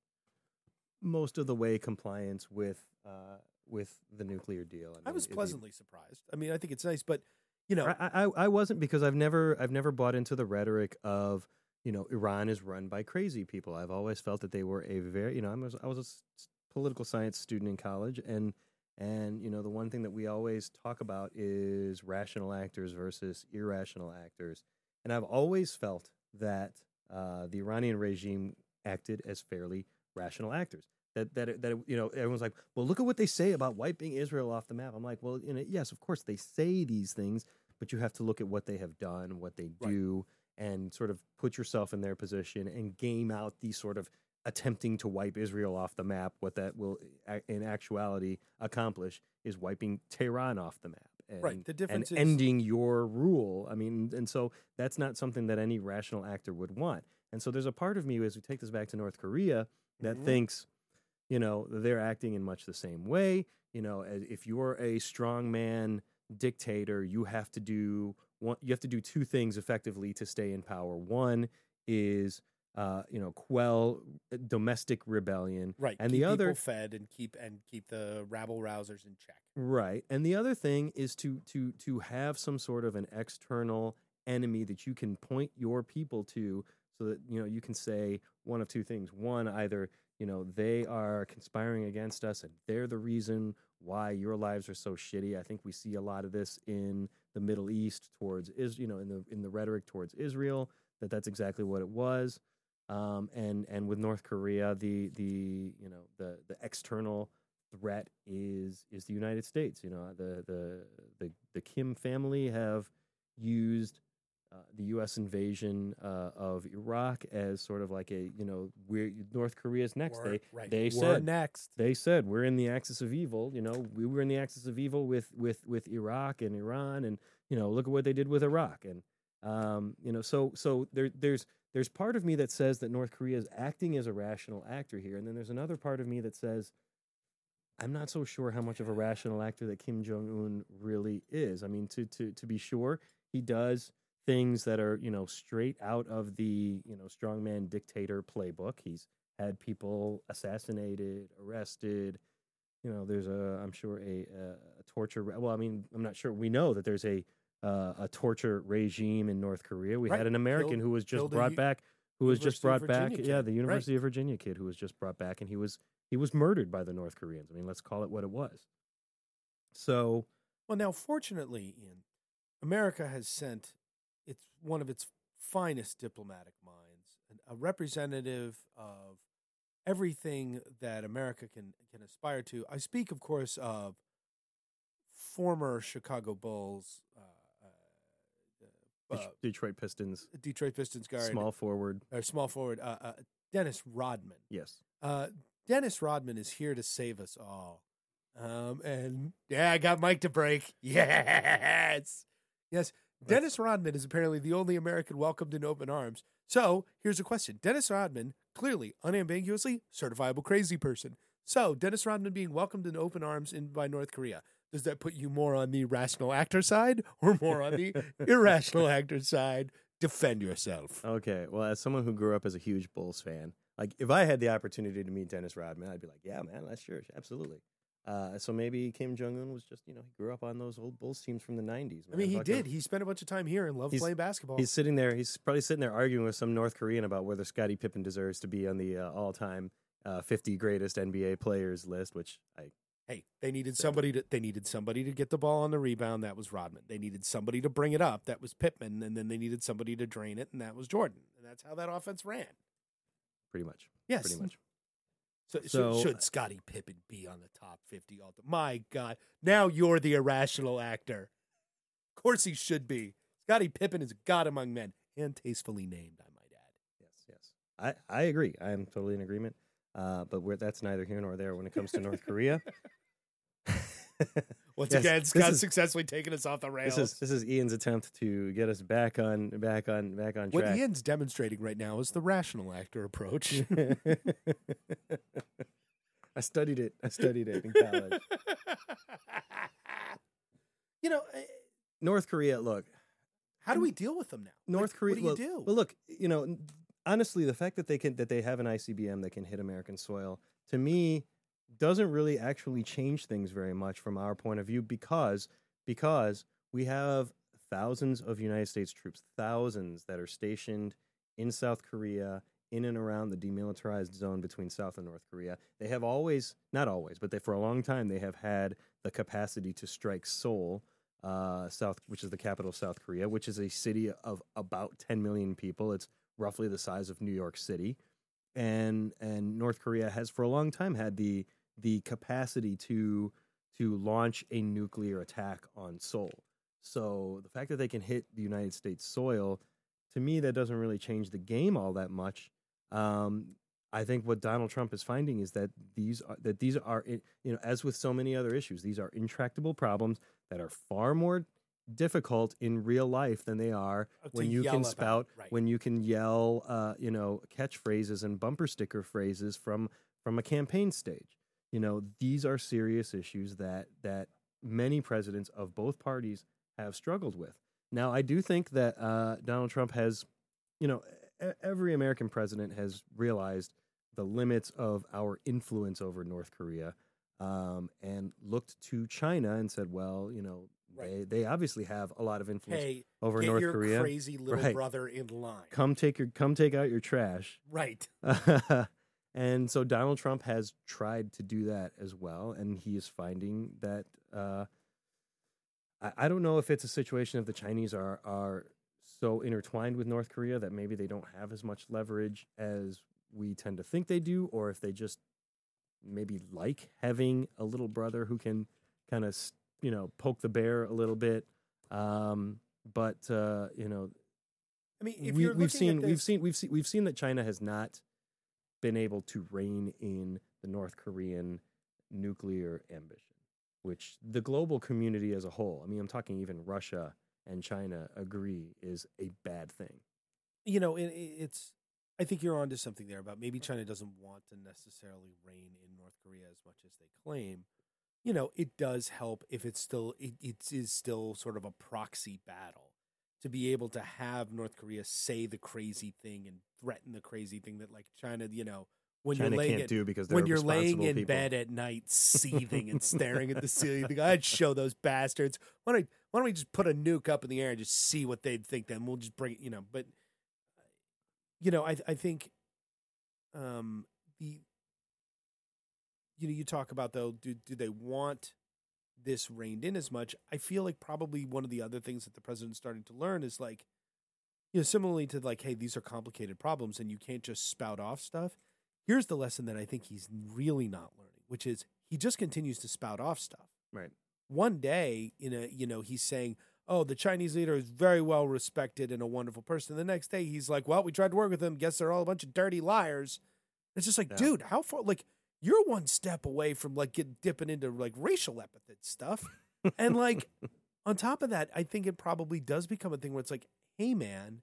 most of the way compliance with uh, with the nuclear deal. I mean, was it- it- pleasantly surprised. I mean, I think it's nice, but you know, I, I I wasn't because I've never I've never bought into the rhetoric of you know Iran is run by crazy people. I've always felt that they were a very you know I was I was a political science student in college and and you know the one thing that we always talk about is rational actors versus irrational actors. And I've always felt that uh, the Iranian regime acted as fairly rational actors. That that that you know everyone's like, well, look at what they say about wiping Israel off the map. I'm like, well, you know, yes, of course they say these things, but you have to look at what they have done, what they Right. do, and sort of put yourself in their position and game out the sort of attempting to wipe Israel off the map. What that will, in actuality, accomplish is wiping Tehran off the map. And, Right, the difference and is- ending your rule. I mean, and so that's not something that any rational actor would want. And so there's a part of me as we take this back to North Korea that Mhm. thinks, you know, they're acting in much the same way. You know, if you're a strongman dictator, you have to do one. You have to do two things effectively to stay in power. One is, uh, you know, quell domestic rebellion, right, and keep the other fed and keep and keep the rabble rousers in check. Right. And the other thing is to to to have some sort of an external enemy that you can point your people to so that you know you can say one of two things. One, either, you know, they are conspiring against us and they're the reason why your lives are so shitty. I think we see a lot of this in the Middle East towards is you know in the in the rhetoric towards Israel that that's exactly what it was. Um, and and with North Korea, the the you know the the external threat is is the United States. You know, the the the, the Kim family have used uh, the U.S. invasion uh, of Iraq as sort of like a you know we're North Korea's next. We're- they right, they we're said next. they said we're in the axis of evil. You know, we were in the axis of evil with with with Iraq and Iran, and you know, look at what they did with Iraq, and um, you know, so so there there's there's part of me that says that North Korea is acting as a rational actor here, and then there's another part of me that says I'm not so sure how much of a rational actor that Kim Jong Un really is. I mean, to to to be sure, he does things that are you know straight out of the you know strongman dictator playbook. He's had people assassinated, arrested. You know, there's a I'm sure a, a, torture. re- Well, I mean, I'm not sure. We know that there's a uh, a torture regime in North Korea. We Right. had an American Killed- who was just brought U- back, who was just University brought back. Virginia Yeah, kid. the Right. University of Virginia kid who was just brought back, and he was he was murdered by the North Koreans. I mean, let's call it what it was. So Well, now, fortunately, Ian, America has sent its one of its finest diplomatic minds, a representative of everything that America can can aspire to. I speak, of course, of former Chicago Bulls, uh, uh, uh, Detroit Pistons, Detroit Pistons guard, small forward. or small forward, uh, uh, Dennis Rodman. Yes. Uh, Dennis Rodman is here to save us all. Um, and yeah, I got Mike to break. Yes. Yes. Dennis Rodman is apparently the only American welcomed in open arms. So here's a question Dennis Rodman, clearly, unambiguously, certifiable crazy person. So Dennis Rodman being welcomed in open arms in by North Korea. Does that put you more on the rational actor side or more on the irrational actor side? Defend yourself. Okay. Well, as someone who grew up as a huge Bulls fan, like if I had the opportunity to meet Dennis Rodman, I'd be like, yeah, man, that's sure, absolutely. Uh, so maybe Kim Jong Un was just, you know, he grew up on those old Bulls teams from the '90s. I mean, he did. He spent a bunch of time here and loved He's- playing basketball. He's sitting there. He's probably sitting there arguing with some North Korean about whether Scottie Pippen deserves to be on the uh, all-time uh, 50 greatest NBA players list. Which I Hey, they needed somebody to they needed somebody to get the ball on the rebound. That was Rodman. They needed somebody to bring it up. That was Pittman, and then they needed somebody to drain it, and that was Jordan. And that's how that offense ran. pretty much, Yes, pretty much. So, So- should, should Scottie Pippen be on the top fifty all time? My God! Now you're the irrational actor. Of course he should be. Scottie Pippen is god among men, and tastefully named, I might add. Yes, yes. I I agree. I am totally in agreement. Uh, but we're, that's neither here nor there when it comes to North Korea. Once Yes, again, this Scott's is- successfully taking us off the rails. This is this is Ian's attempt to get us back on back on back on track. what. Ian's demonstrating right now is the rational actor approach. I studied it. I studied it in college. you know, eh, North Korea. Look, how do we deal with them now? North Like, Korea. What do you well, do? Well, look, you know, honestly, the fact that they can that they have an ICBM that can hit American soil to me doesn't really actually change things very much from our point of view because because we have thousands of United States troops, thousands that are stationed in South Korea in and around the demilitarized zone between South and North Korea. They have always, not always, but they for a long time they have had the capacity to strike Seoul, uh, South, which is the capital of South Korea, which is a city of about 10 million people. It's roughly the size of New York City, and and North Korea has for a long time had the the capacity to to launch a nuclear attack on Seoul. So the fact that they can hit the United States soil, to me, that doesn't really change the game all that much. Um, I think what Donald Trump is finding is that these are, that these are you know as with so many other issues, these are intractable problems that are far more difficult in real life than they are Uh, when you can spout right. when you can yell uh, you know catchphrases and bumper sticker phrases from from a campaign stage you know these are serious issues that that many presidents of both parties have struggled with now i do think that uh, donald trump has you know every american president has realized the limits of our influence over north korea um, and looked to china and said well you know Right. they, they obviously have a lot of influence hey, over get North your Korea. crazy little Right. brother in line. Come take your come take out your trash. Right. and so Donald Trump has tried to do that as well, and he is finding that uh, I, I don't know if it's a situation of the Chinese are are so intertwined with North Korea that maybe they don't have as much leverage as we tend to think they do, or if they just maybe like having a little brother who can kind of you know poke the bear a little bit. Um, but uh, you know, I mean, if we, you're we've seen we've seen we've seen we've seen that China has not been able to rein in the North Korean nuclear ambition, which the global community as a whole, I mean, I'm talking even Russia and China agree is a bad thing. you know, it, it- it's. I think you're onto something there about maybe China doesn't want to necessarily reign in North Korea as much as they claim. You know, it does help if it's still it, it is still sort of a proxy battle to be able to have North Korea say the crazy thing and threaten the crazy thing that like China, you know, when China you're laying can't do because when you're laying in people. bed at night, seething and staring at the ceiling, you think, I'd show those bastards. Why don't, why don't we just put a nuke up in the air and just see what they'd think? Then we'll just bring it, you know. But you know, I I think um, the you know you talk about though, do do they want this reined in as much. I feel like probably one of the other things that the president's starting to learn is like, you know, similarly to like, hey, these are complicated problems and you can't just spout off stuff. Here's the lesson that I think he's really not learning, which is he just continues to spout off stuff. Right. One day, in a you know, he's saying, "Oh, the Chinese leader is very well respected and a wonderful person." The next day, he's like, "Well, we tried to work with him. Guess they're all a bunch of dirty liars." It's just like, Yeah. dude, how far? Like, you're one step away from like get dipping into like racial epithet stuff, and like on top of that, I think it probably does become a thing where it's like, hey, man,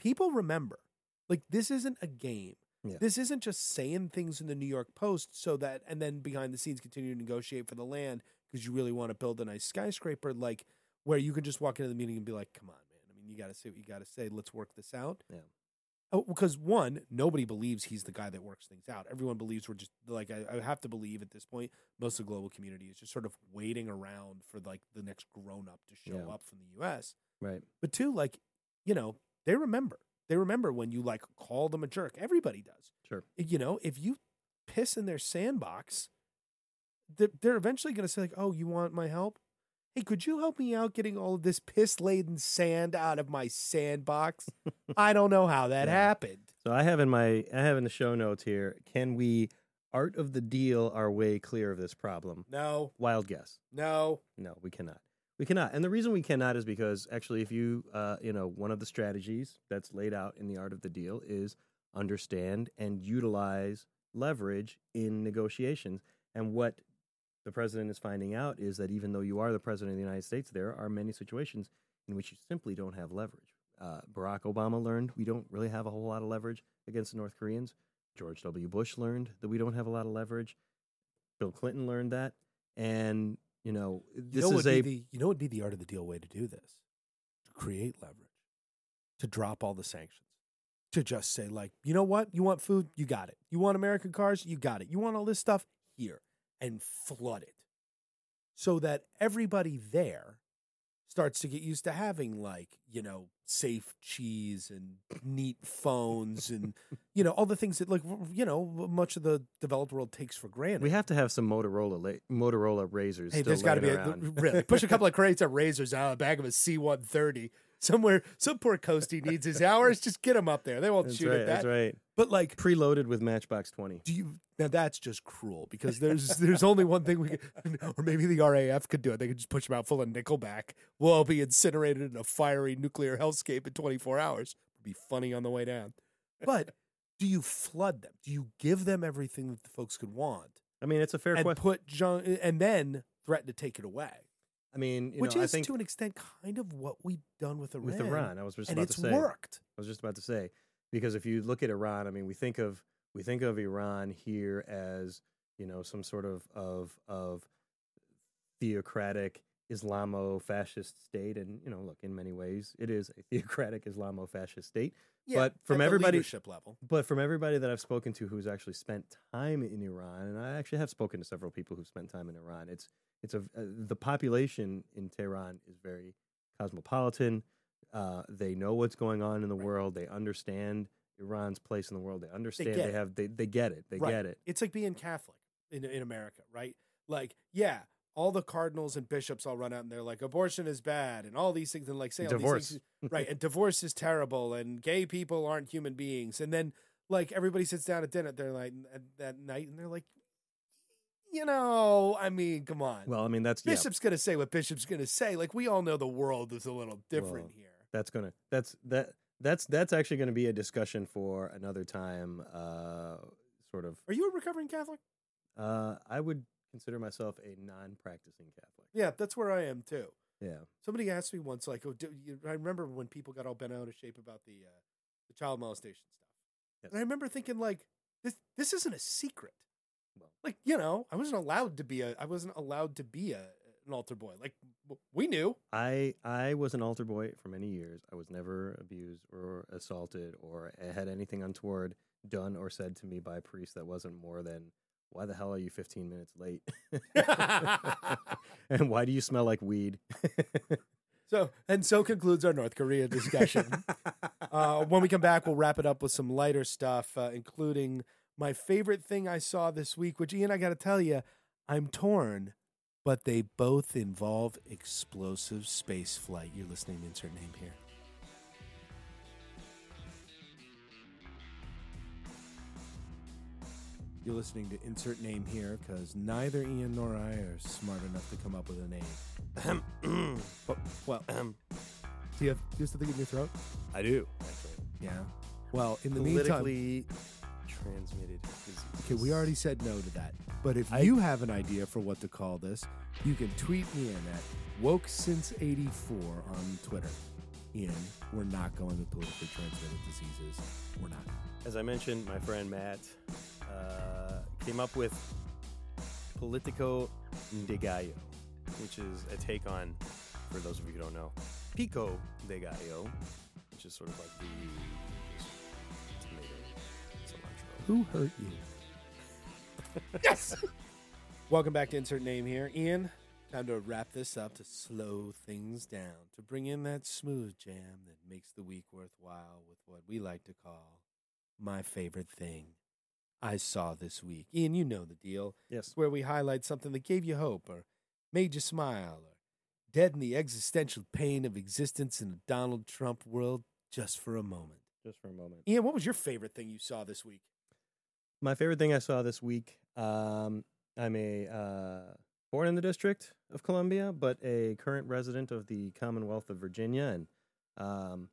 people remember. Like, this isn't a game. Yeah. This isn't just saying things in the New York Post so that, and then behind the scenes continue to negotiate for the land because you really want to build a nice skyscraper, like where you can just walk into the meeting and be like, come on, man. I mean, you got to say what you got to say. Let's work this out. Yeah. Oh, because one, nobody believes he's the guy that works things out. Everyone believes we're just like I, I have to believe at this point, most of the global community is just sort of waiting around for like the next grown up to show Yeah. up from the U.S. Right. But two, like you know, they remember. They remember when you like call them a jerk. Everybody does. Sure. You know, if you piss in their sandbox, they're, they're eventually going to say like, "Oh, you want my help? Hey, could you help me out getting all of this piss laden sand out of my sandbox? I don't know how that Yeah. happened." So I have in my I have in the show notes here. Can we art of the deal our way clear of this problem? No, Wild guess. no. No, we cannot. We cannot. And the reason we cannot is because actually, if you, uh, you know, one of the strategies that's laid out in the art of the deal is understand and utilize leverage in negotiations. And what the president is finding out is that even though you are the president of the United States, there are many situations in which you simply don't have leverage. Uh, Barack Obama learned we don't really have a whole lot of leverage against the North Koreans. George W. Bush learned that we don't have a lot of leverage. Bill Clinton learned that. And, you know, You this know what is a. the, you know what would be the art of the deal way to do this? To create leverage, to drop all the sanctions, to just say like, you know what? You want food? You got it. You want American cars? You got it. You want all this stuff? Here, and flood it, so that everybody there starts to get used to having like you know safe cheese and neat phones and you know all the things that like you know much of the developed world takes for granted. We have to have some Motorola la- Motorola RAZRs. Hey, there's got to be a, really push a couple of crates of razors out of the back of a C-130 somewhere. Some poor coastie needs his hours. Just get him up there. They won't That's shoot right. at that. That's right. But like, Preloaded with Matchbox Twenty. do you now? That's just cruel because there's there's only one thing we could, or maybe the RAF could do it. They could just push them out full of Nickelback. We'll all be incinerated in a fiery nuclear hellscape in 24 hours. Would be funny on the way down. But do you flood them? Do you give them everything that the folks could want? I mean, it's a fair and question. put junk, and then threaten to take it away. I mean, you which know, is I think to an extent kind of what we've done with Iran. with Iran, I was just and about to say. worked. I was just about to say because if you look at Iran, I mean, we think of we think of Iran here as you know some sort of of of theocratic Islamo-fascist state, and you know, look, in many ways, it is a theocratic Islamo-fascist state. Yeah, But from everybody- leadership level, But from everybody that I've spoken to who's actually spent time in Iran, and I actually have spoken to several people who've spent time in Iran, it's it's a uh, the population in Tehran is very cosmopolitan. Uh, they know what's going on in the Right. world. They understand Iran's place in the world. They understand. get They, have. They, they get it. They Right. get it. it's like being Catholic in in America, right? Like, yeah, all the cardinals and bishops all run out and they're like, abortion is bad, and all these things, and like say all Divorce. these things, right? And divorce is terrible, and gay people aren't human beings, and then like everybody sits down at dinner, they're like at that night, and they're like, you know, I mean, come on. Well, I mean, that's yeah. Bishop's gonna say what Bishop's gonna say. Like we all know the world is a little different Well, here. That's gonna. That's that. That's that's actually going to be a discussion for another time. Uh, sort of. Are you a recovering Catholic? Uh, I would consider myself a non-practicing Catholic. Yeah, that's where I am too. Yeah. Somebody asked me once, like, "Oh, do you, I remember when people got all bent out of shape about the uh, the child molestation stuff." Yes. And I remember thinking, like, this this isn't a secret. Well. Like, you know, I wasn't allowed to be a I wasn't allowed to be a an altar boy. Like, we knew. I I was an altar boy for many years. I was never abused or assaulted or had anything untoward done or said to me by a priest that wasn't more than why the hell are you 15 minutes late? and why do you smell like weed? So, and so concludes our North Korea discussion. uh, when we come back, we'll wrap it up with some lighter stuff, uh, including my favorite thing I saw this week. Which, Ian, I got to tell you, I'm torn but they both involve explosive space flight. You're listening to Insert Name here. You're listening to Insert Name here because neither Ian nor I are smart enough to come up with a name. But- oh, well, do you have, do you have something in your throat? I do actually. Yeah. Well, in the meantime, Politically transmitted disease. okay, we already said no to that. But if I- you have an idea for what to call this, you can tweet me in at woke since 84 on Twitter. Ian, we're not going with politically transmitted diseases. We're not. As I mentioned, my friend Matt uh, came up with Politico de Gallo, which is a take on, for those of you who don't know, Pico de Gallo, which is sort of like the tomato cilantro. Who hurt you? Yes. Welcome back to Insert Name here, Ian. Time to wrap this up to slow things down, to bring in that smooth jam that makes the week worthwhile with what we like to call my favorite thing I saw this week. Ian, you know the deal. Yes. Where we highlight something that gave you hope or made you smile or deadened the existential pain of existence in a Donald Trump world just for a moment. Just for a moment. Ian, what was your favorite thing you saw this week? My favorite thing I saw this week. Um, I'm a uh, born in the District of Columbia, but a current resident of the Commonwealth of Virginia, and um,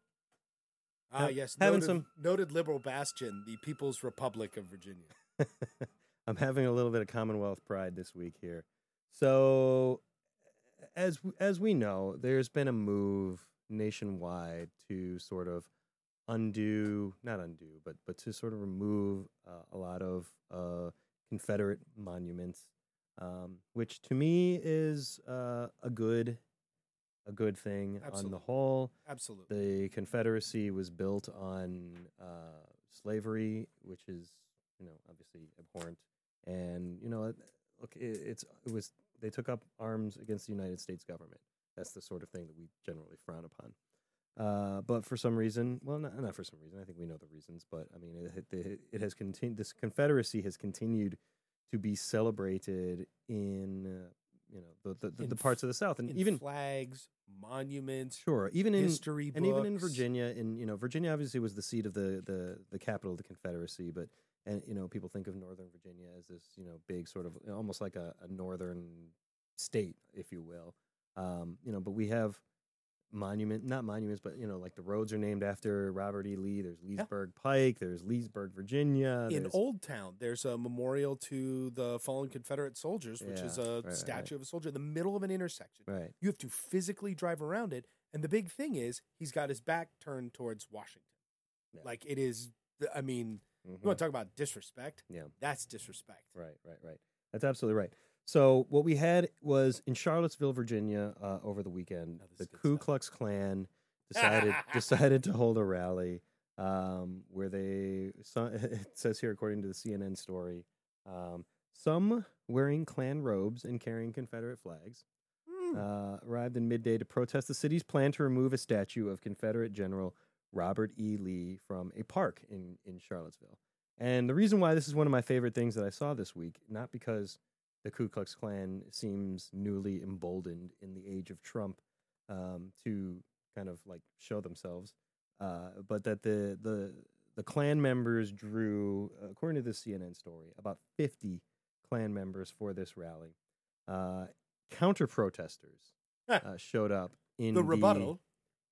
Ah, yes, having noted, some- noted liberal bastion, the People's Republic of Virginia. I'm having a little bit of Commonwealth pride this week here. So, as as we know, there's been a move nationwide to sort of undo, not undo, but but to sort of remove uh, a lot of uh, Confederate monuments, um, which to me is uh, a good a good thing on the whole. Absolutely. The Confederacy was built on uh, slavery, which is, you know, obviously abhorrent. And you know, look, it, it's it was they took up arms against the United States government. That's the sort of thing that we generally frown upon. Uh, but for some reason, well, not, not for some reason. I think we know the reasons. But I mean, it, it, it has continued. This Confederacy has continued to be celebrated in, uh, you know, the the, the, the parts of the South, and even flags, monuments, sure, even in history and even in. Virginia, in you know, Virginia obviously was the seat of the the the capital of the Confederacy, but and you know, people think of Northern Virginia as this you know big sort of almost like a, a northern state, if you will. Um, you know, but we have monument, not monuments, but you know, like the roads are named after Robert E. Lee. There's Leesburg Pike. There's Leesburg, Virginia. In there's- Old Town, there's a memorial to the fallen Confederate soldiers, which is a right, right, statue of a soldier in the middle of an intersection. right. You have to physically drive around it. And the big thing is, he's got his back turned towards Washington. Yeah. Like it is, I mean, Mhm. you want to talk about disrespect? Yeah. That's disrespect. Right, right, right. That's absolutely right. So what we had was in Charlottesville, Virginia, uh, over the weekend, Oh, the Ku stuff. Klux Klan decided decided to hold a rally um, where they. It says here, according to the CNN story, um, some wearing Klan robes and carrying Confederate flags Hmm. uh, arrived in midday to protest the city's plan to remove a statue of Confederate General Robert E. Lee from a park in, in Charlottesville. And the reason why this is one of my favorite things that I saw this week, not because the Ku Klux Klan seems newly emboldened in the age of Trump um, to kind of like show themselves, uh, but that the the the Klan members drew, according to the CNN story, about 50 Klan members for this rally. Uh, Counter protesters uh, showed up in the rebuttal.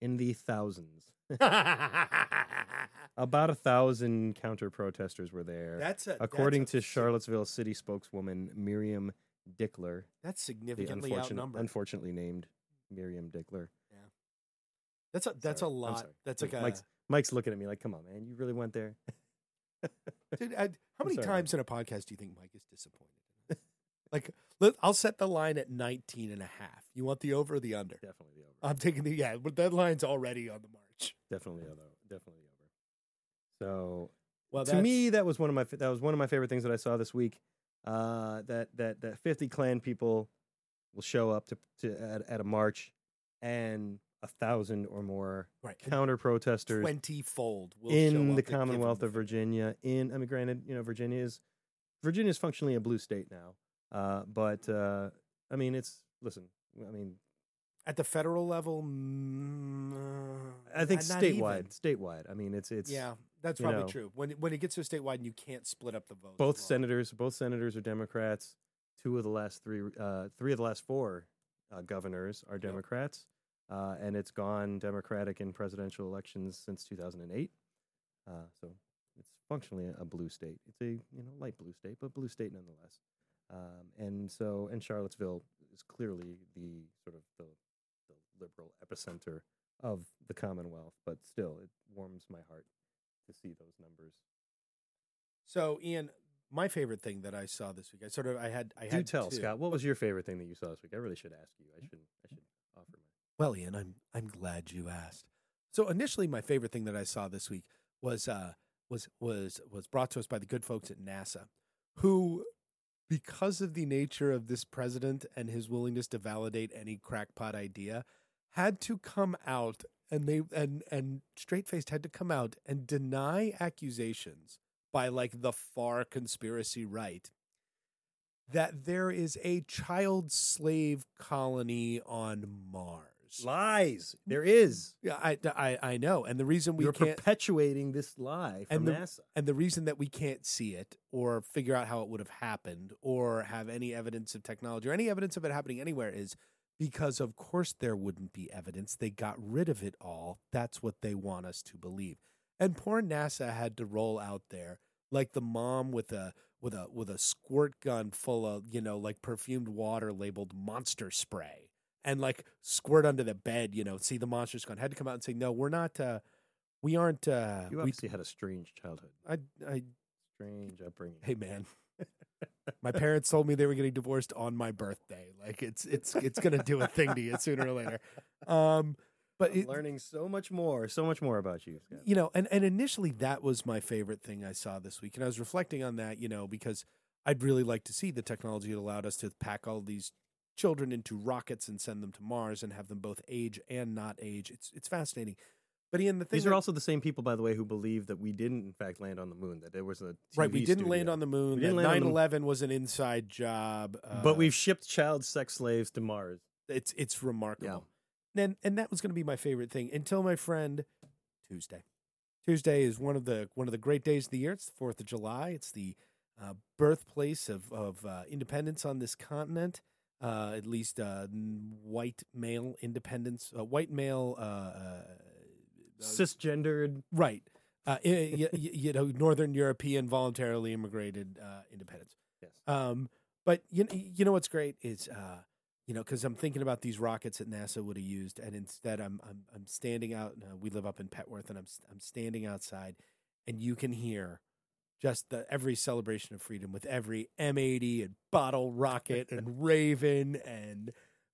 in the thousands. About a thousand counter protesters were there, that's a, according that's a to Charlottesville city spokeswoman Miriam Dickler, That's significantly outnumbered. unfortunately named Miriam Dickler. Yeah, that's a that's Sorry, a lot. That's like a Mike's, Mike's looking at me like, "Come on, man, you really went there." Dude, I, how many sorry, times in a podcast do you think Mike is disappointed? like, I'll set the line at 19 and a half. You want the over or the under? Definitely the over. I'm taking the, yeah, but that line's already on the. Definitely over. Definitely over. So Well, to me, that was one of my that was one of my favorite things that I saw this week. Uh, that that that fifty Klan people will show up to to at, at a march, and a thousand or more right, counter protesters 20 fold will show in the Commonwealth of Virginia. In I mean, granted, you know, Virginia is Virginia is functionally a blue state now, uh, but uh, I mean, it's listen. I mean, At the federal level, mm, I think statewide. Statewide. I mean, it's it's yeah, that's you probably know. true. When when it gets to statewide, and you can't split up the vote. both well. senators. Both senators are Democrats. Two of the last three, uh, three of the last four uh, governors are Democrats, uh, and it's gone Democratic in presidential elections since 2008. Uh, so it's functionally a blue state. It's a you know light blue state, but blue state nonetheless. Um, and so, and Charlottesville is clearly the sort of the liberal epicenter of the Commonwealth, but still, it warms my heart to see those numbers. So, Ian, my favorite thing that I saw this week, I sort of, I had, I Do had tell, two. Scott. What was your favorite thing that you saw this week? I really should ask you. I should. I should offer my. Well, Ian, I'm I'm glad you asked. So initially, my favorite thing that I saw this week was uh was was was brought to us by the good folks at NASA, who, because of the nature of this president and his willingness to validate any crackpot idea, had to come out and they and and straight faced had to come out and deny accusations by like the far conspiracy right that there is a child slave colony on Mars. Lies. There is. Yeah, I, I, I know, and the reason we You're can't, perpetuating this lie from And the- NASA. and the reason that we can't see it or figure out how it would have happened or have any evidence of technology or any evidence of it happening anywhere is because, of course, there wouldn't be evidence. They got rid of it all. That's what they want us to believe. And poor NASA had to roll out there like the mom with a with a with a squirt gun full of you know like perfumed water labeled monster spray and like squirt under the bed. You know, see the monster's gone. Had to come out and say, no, we're not. uh we aren't. uh You we, obviously had a strange childhood. I, I Strange upbringing. hey man my parents told me they were getting divorced on my birthday like it's it's it's gonna do a thing to you sooner or later um but it, learning so much more, so much more about you. Scott. you know and and initially that was my favorite thing i saw this week and i was reflecting on that you know because i'd really like to see the technology that allowed us to pack all these children into rockets and send them to mars and have them both age and not age it's it's fascinating but Ian, the thing These are also the same people, by the way, who believe that we didn't, in fact, land on the moon. That there was a right. We didn't land studio. on the moon. We That didn't land on the- 9/11 was an inside job. Uh, but we've shipped child sex slaves to Mars. it's it's remarkable. And and that was going to be my favorite thing until my friend Tuesday. Tuesday is one of the one of the great days of the year. It's the Fourth of July. It's the uh, birthplace of of uh, independence on this continent. Uh, at least uh, white male independence, uh, white male, uh, uh, uh, Cisgendered. right? Uh, y- y- you know, Northern European voluntarily immigrated uh, independence. Yes. Um, but you you know what's great is uh, you know because I'm thinking about these rockets that NASA would have used, and instead I'm I'm I'm standing out. Uh, we live up in Petworth, and I'm I'm standing outside, and you can hear just the every celebration of freedom with every M80 and bottle rocket and Raven and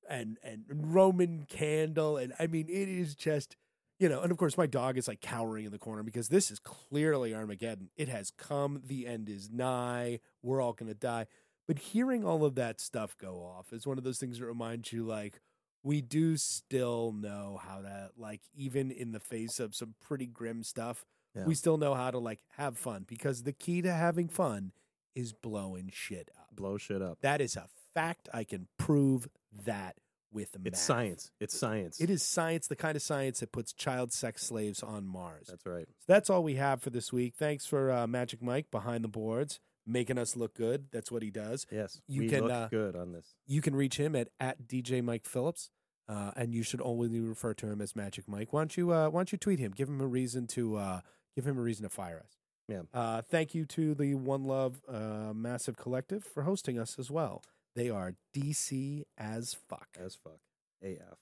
and and Roman candle, and I mean it is just. You know, and of course, my dog is like cowering in the corner because this is clearly Armageddon. It has come. The end is nigh. We're all going to die. But hearing all of that stuff go off is one of those things that reminds you, like, we do still know how to, like, even in the face of some pretty grim stuff, Yeah. we still know how to, like, have fun because the key to having fun is blowing shit up. Blow shit up. That is a fact. I can prove that with math. It's science. It's science. It is science, the kind of science that puts child sex slaves on Mars. That's right. So that's all we have for this week. Thanks for uh, Magic Mike behind the boards, making us look good. That's what he does. Yes. You we can, look uh, good on this. You can reach him at, at DJ Mike Phillips, uh, and you should only refer to him as Magic Mike. Why don't you uh, Why don't you tweet him? Give him a reason to uh, give him a reason to fire us. Yeah. Uh, thank you to the One Love uh, Massive Collective for hosting us as well. They are DC as fuck. As fuck. AF.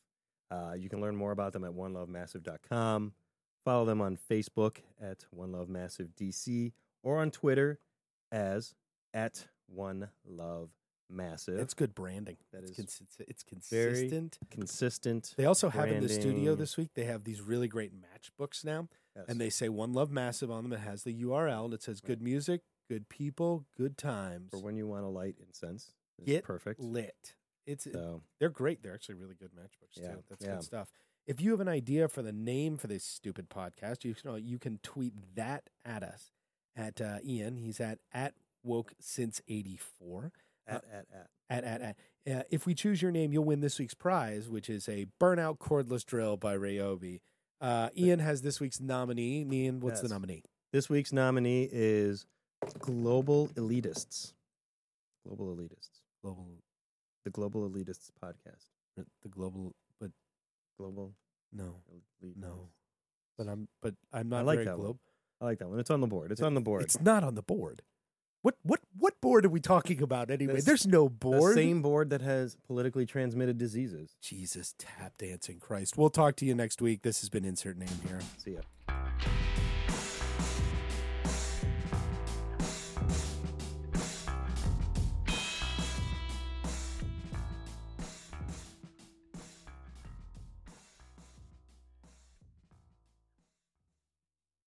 Uh, you can learn more about them at onelovemassive.com. Follow them on Facebook at One Love Massive DC or on Twitter as at One Love Massive. It's good branding. That it's, consi- it's consistent. consistent. They also have in the studio this week. They have these really great matchbooks now, Yes. and they say "One Love Massive" on them. It has the URL and it says "Good music, good people, good times." for when you want to light incense. It's Get perfect. lit. It's So they're great. They're actually really good matchbooks Yeah, too. That's yeah. good stuff. If you have an idea for the name for this stupid podcast, you know you can tweet that at us at uh, Ian. He's at at woke since eighty four. At at at. at at at. Uh, if we choose your name, you'll win this week's prize, which is a burnout cordless drill by Ryobi. Uh, Ian has this week's nominee. Ian, what's the nominee? This week's nominee is Global Elitists. Global Elitists. Global, The Global Elitists podcast. the global, but Global no, Elite. no. But I'm, but I'm not like very that one. globe. I like that one. It's on the board. It's on the board. It's not on the board. What, what, what board are we talking about anyway? This- There's no the board. same board that has politically transmitted diseases. Jesus, tap dancing Christ. We'll talk to you next week. This has been Insert Name here. See ya.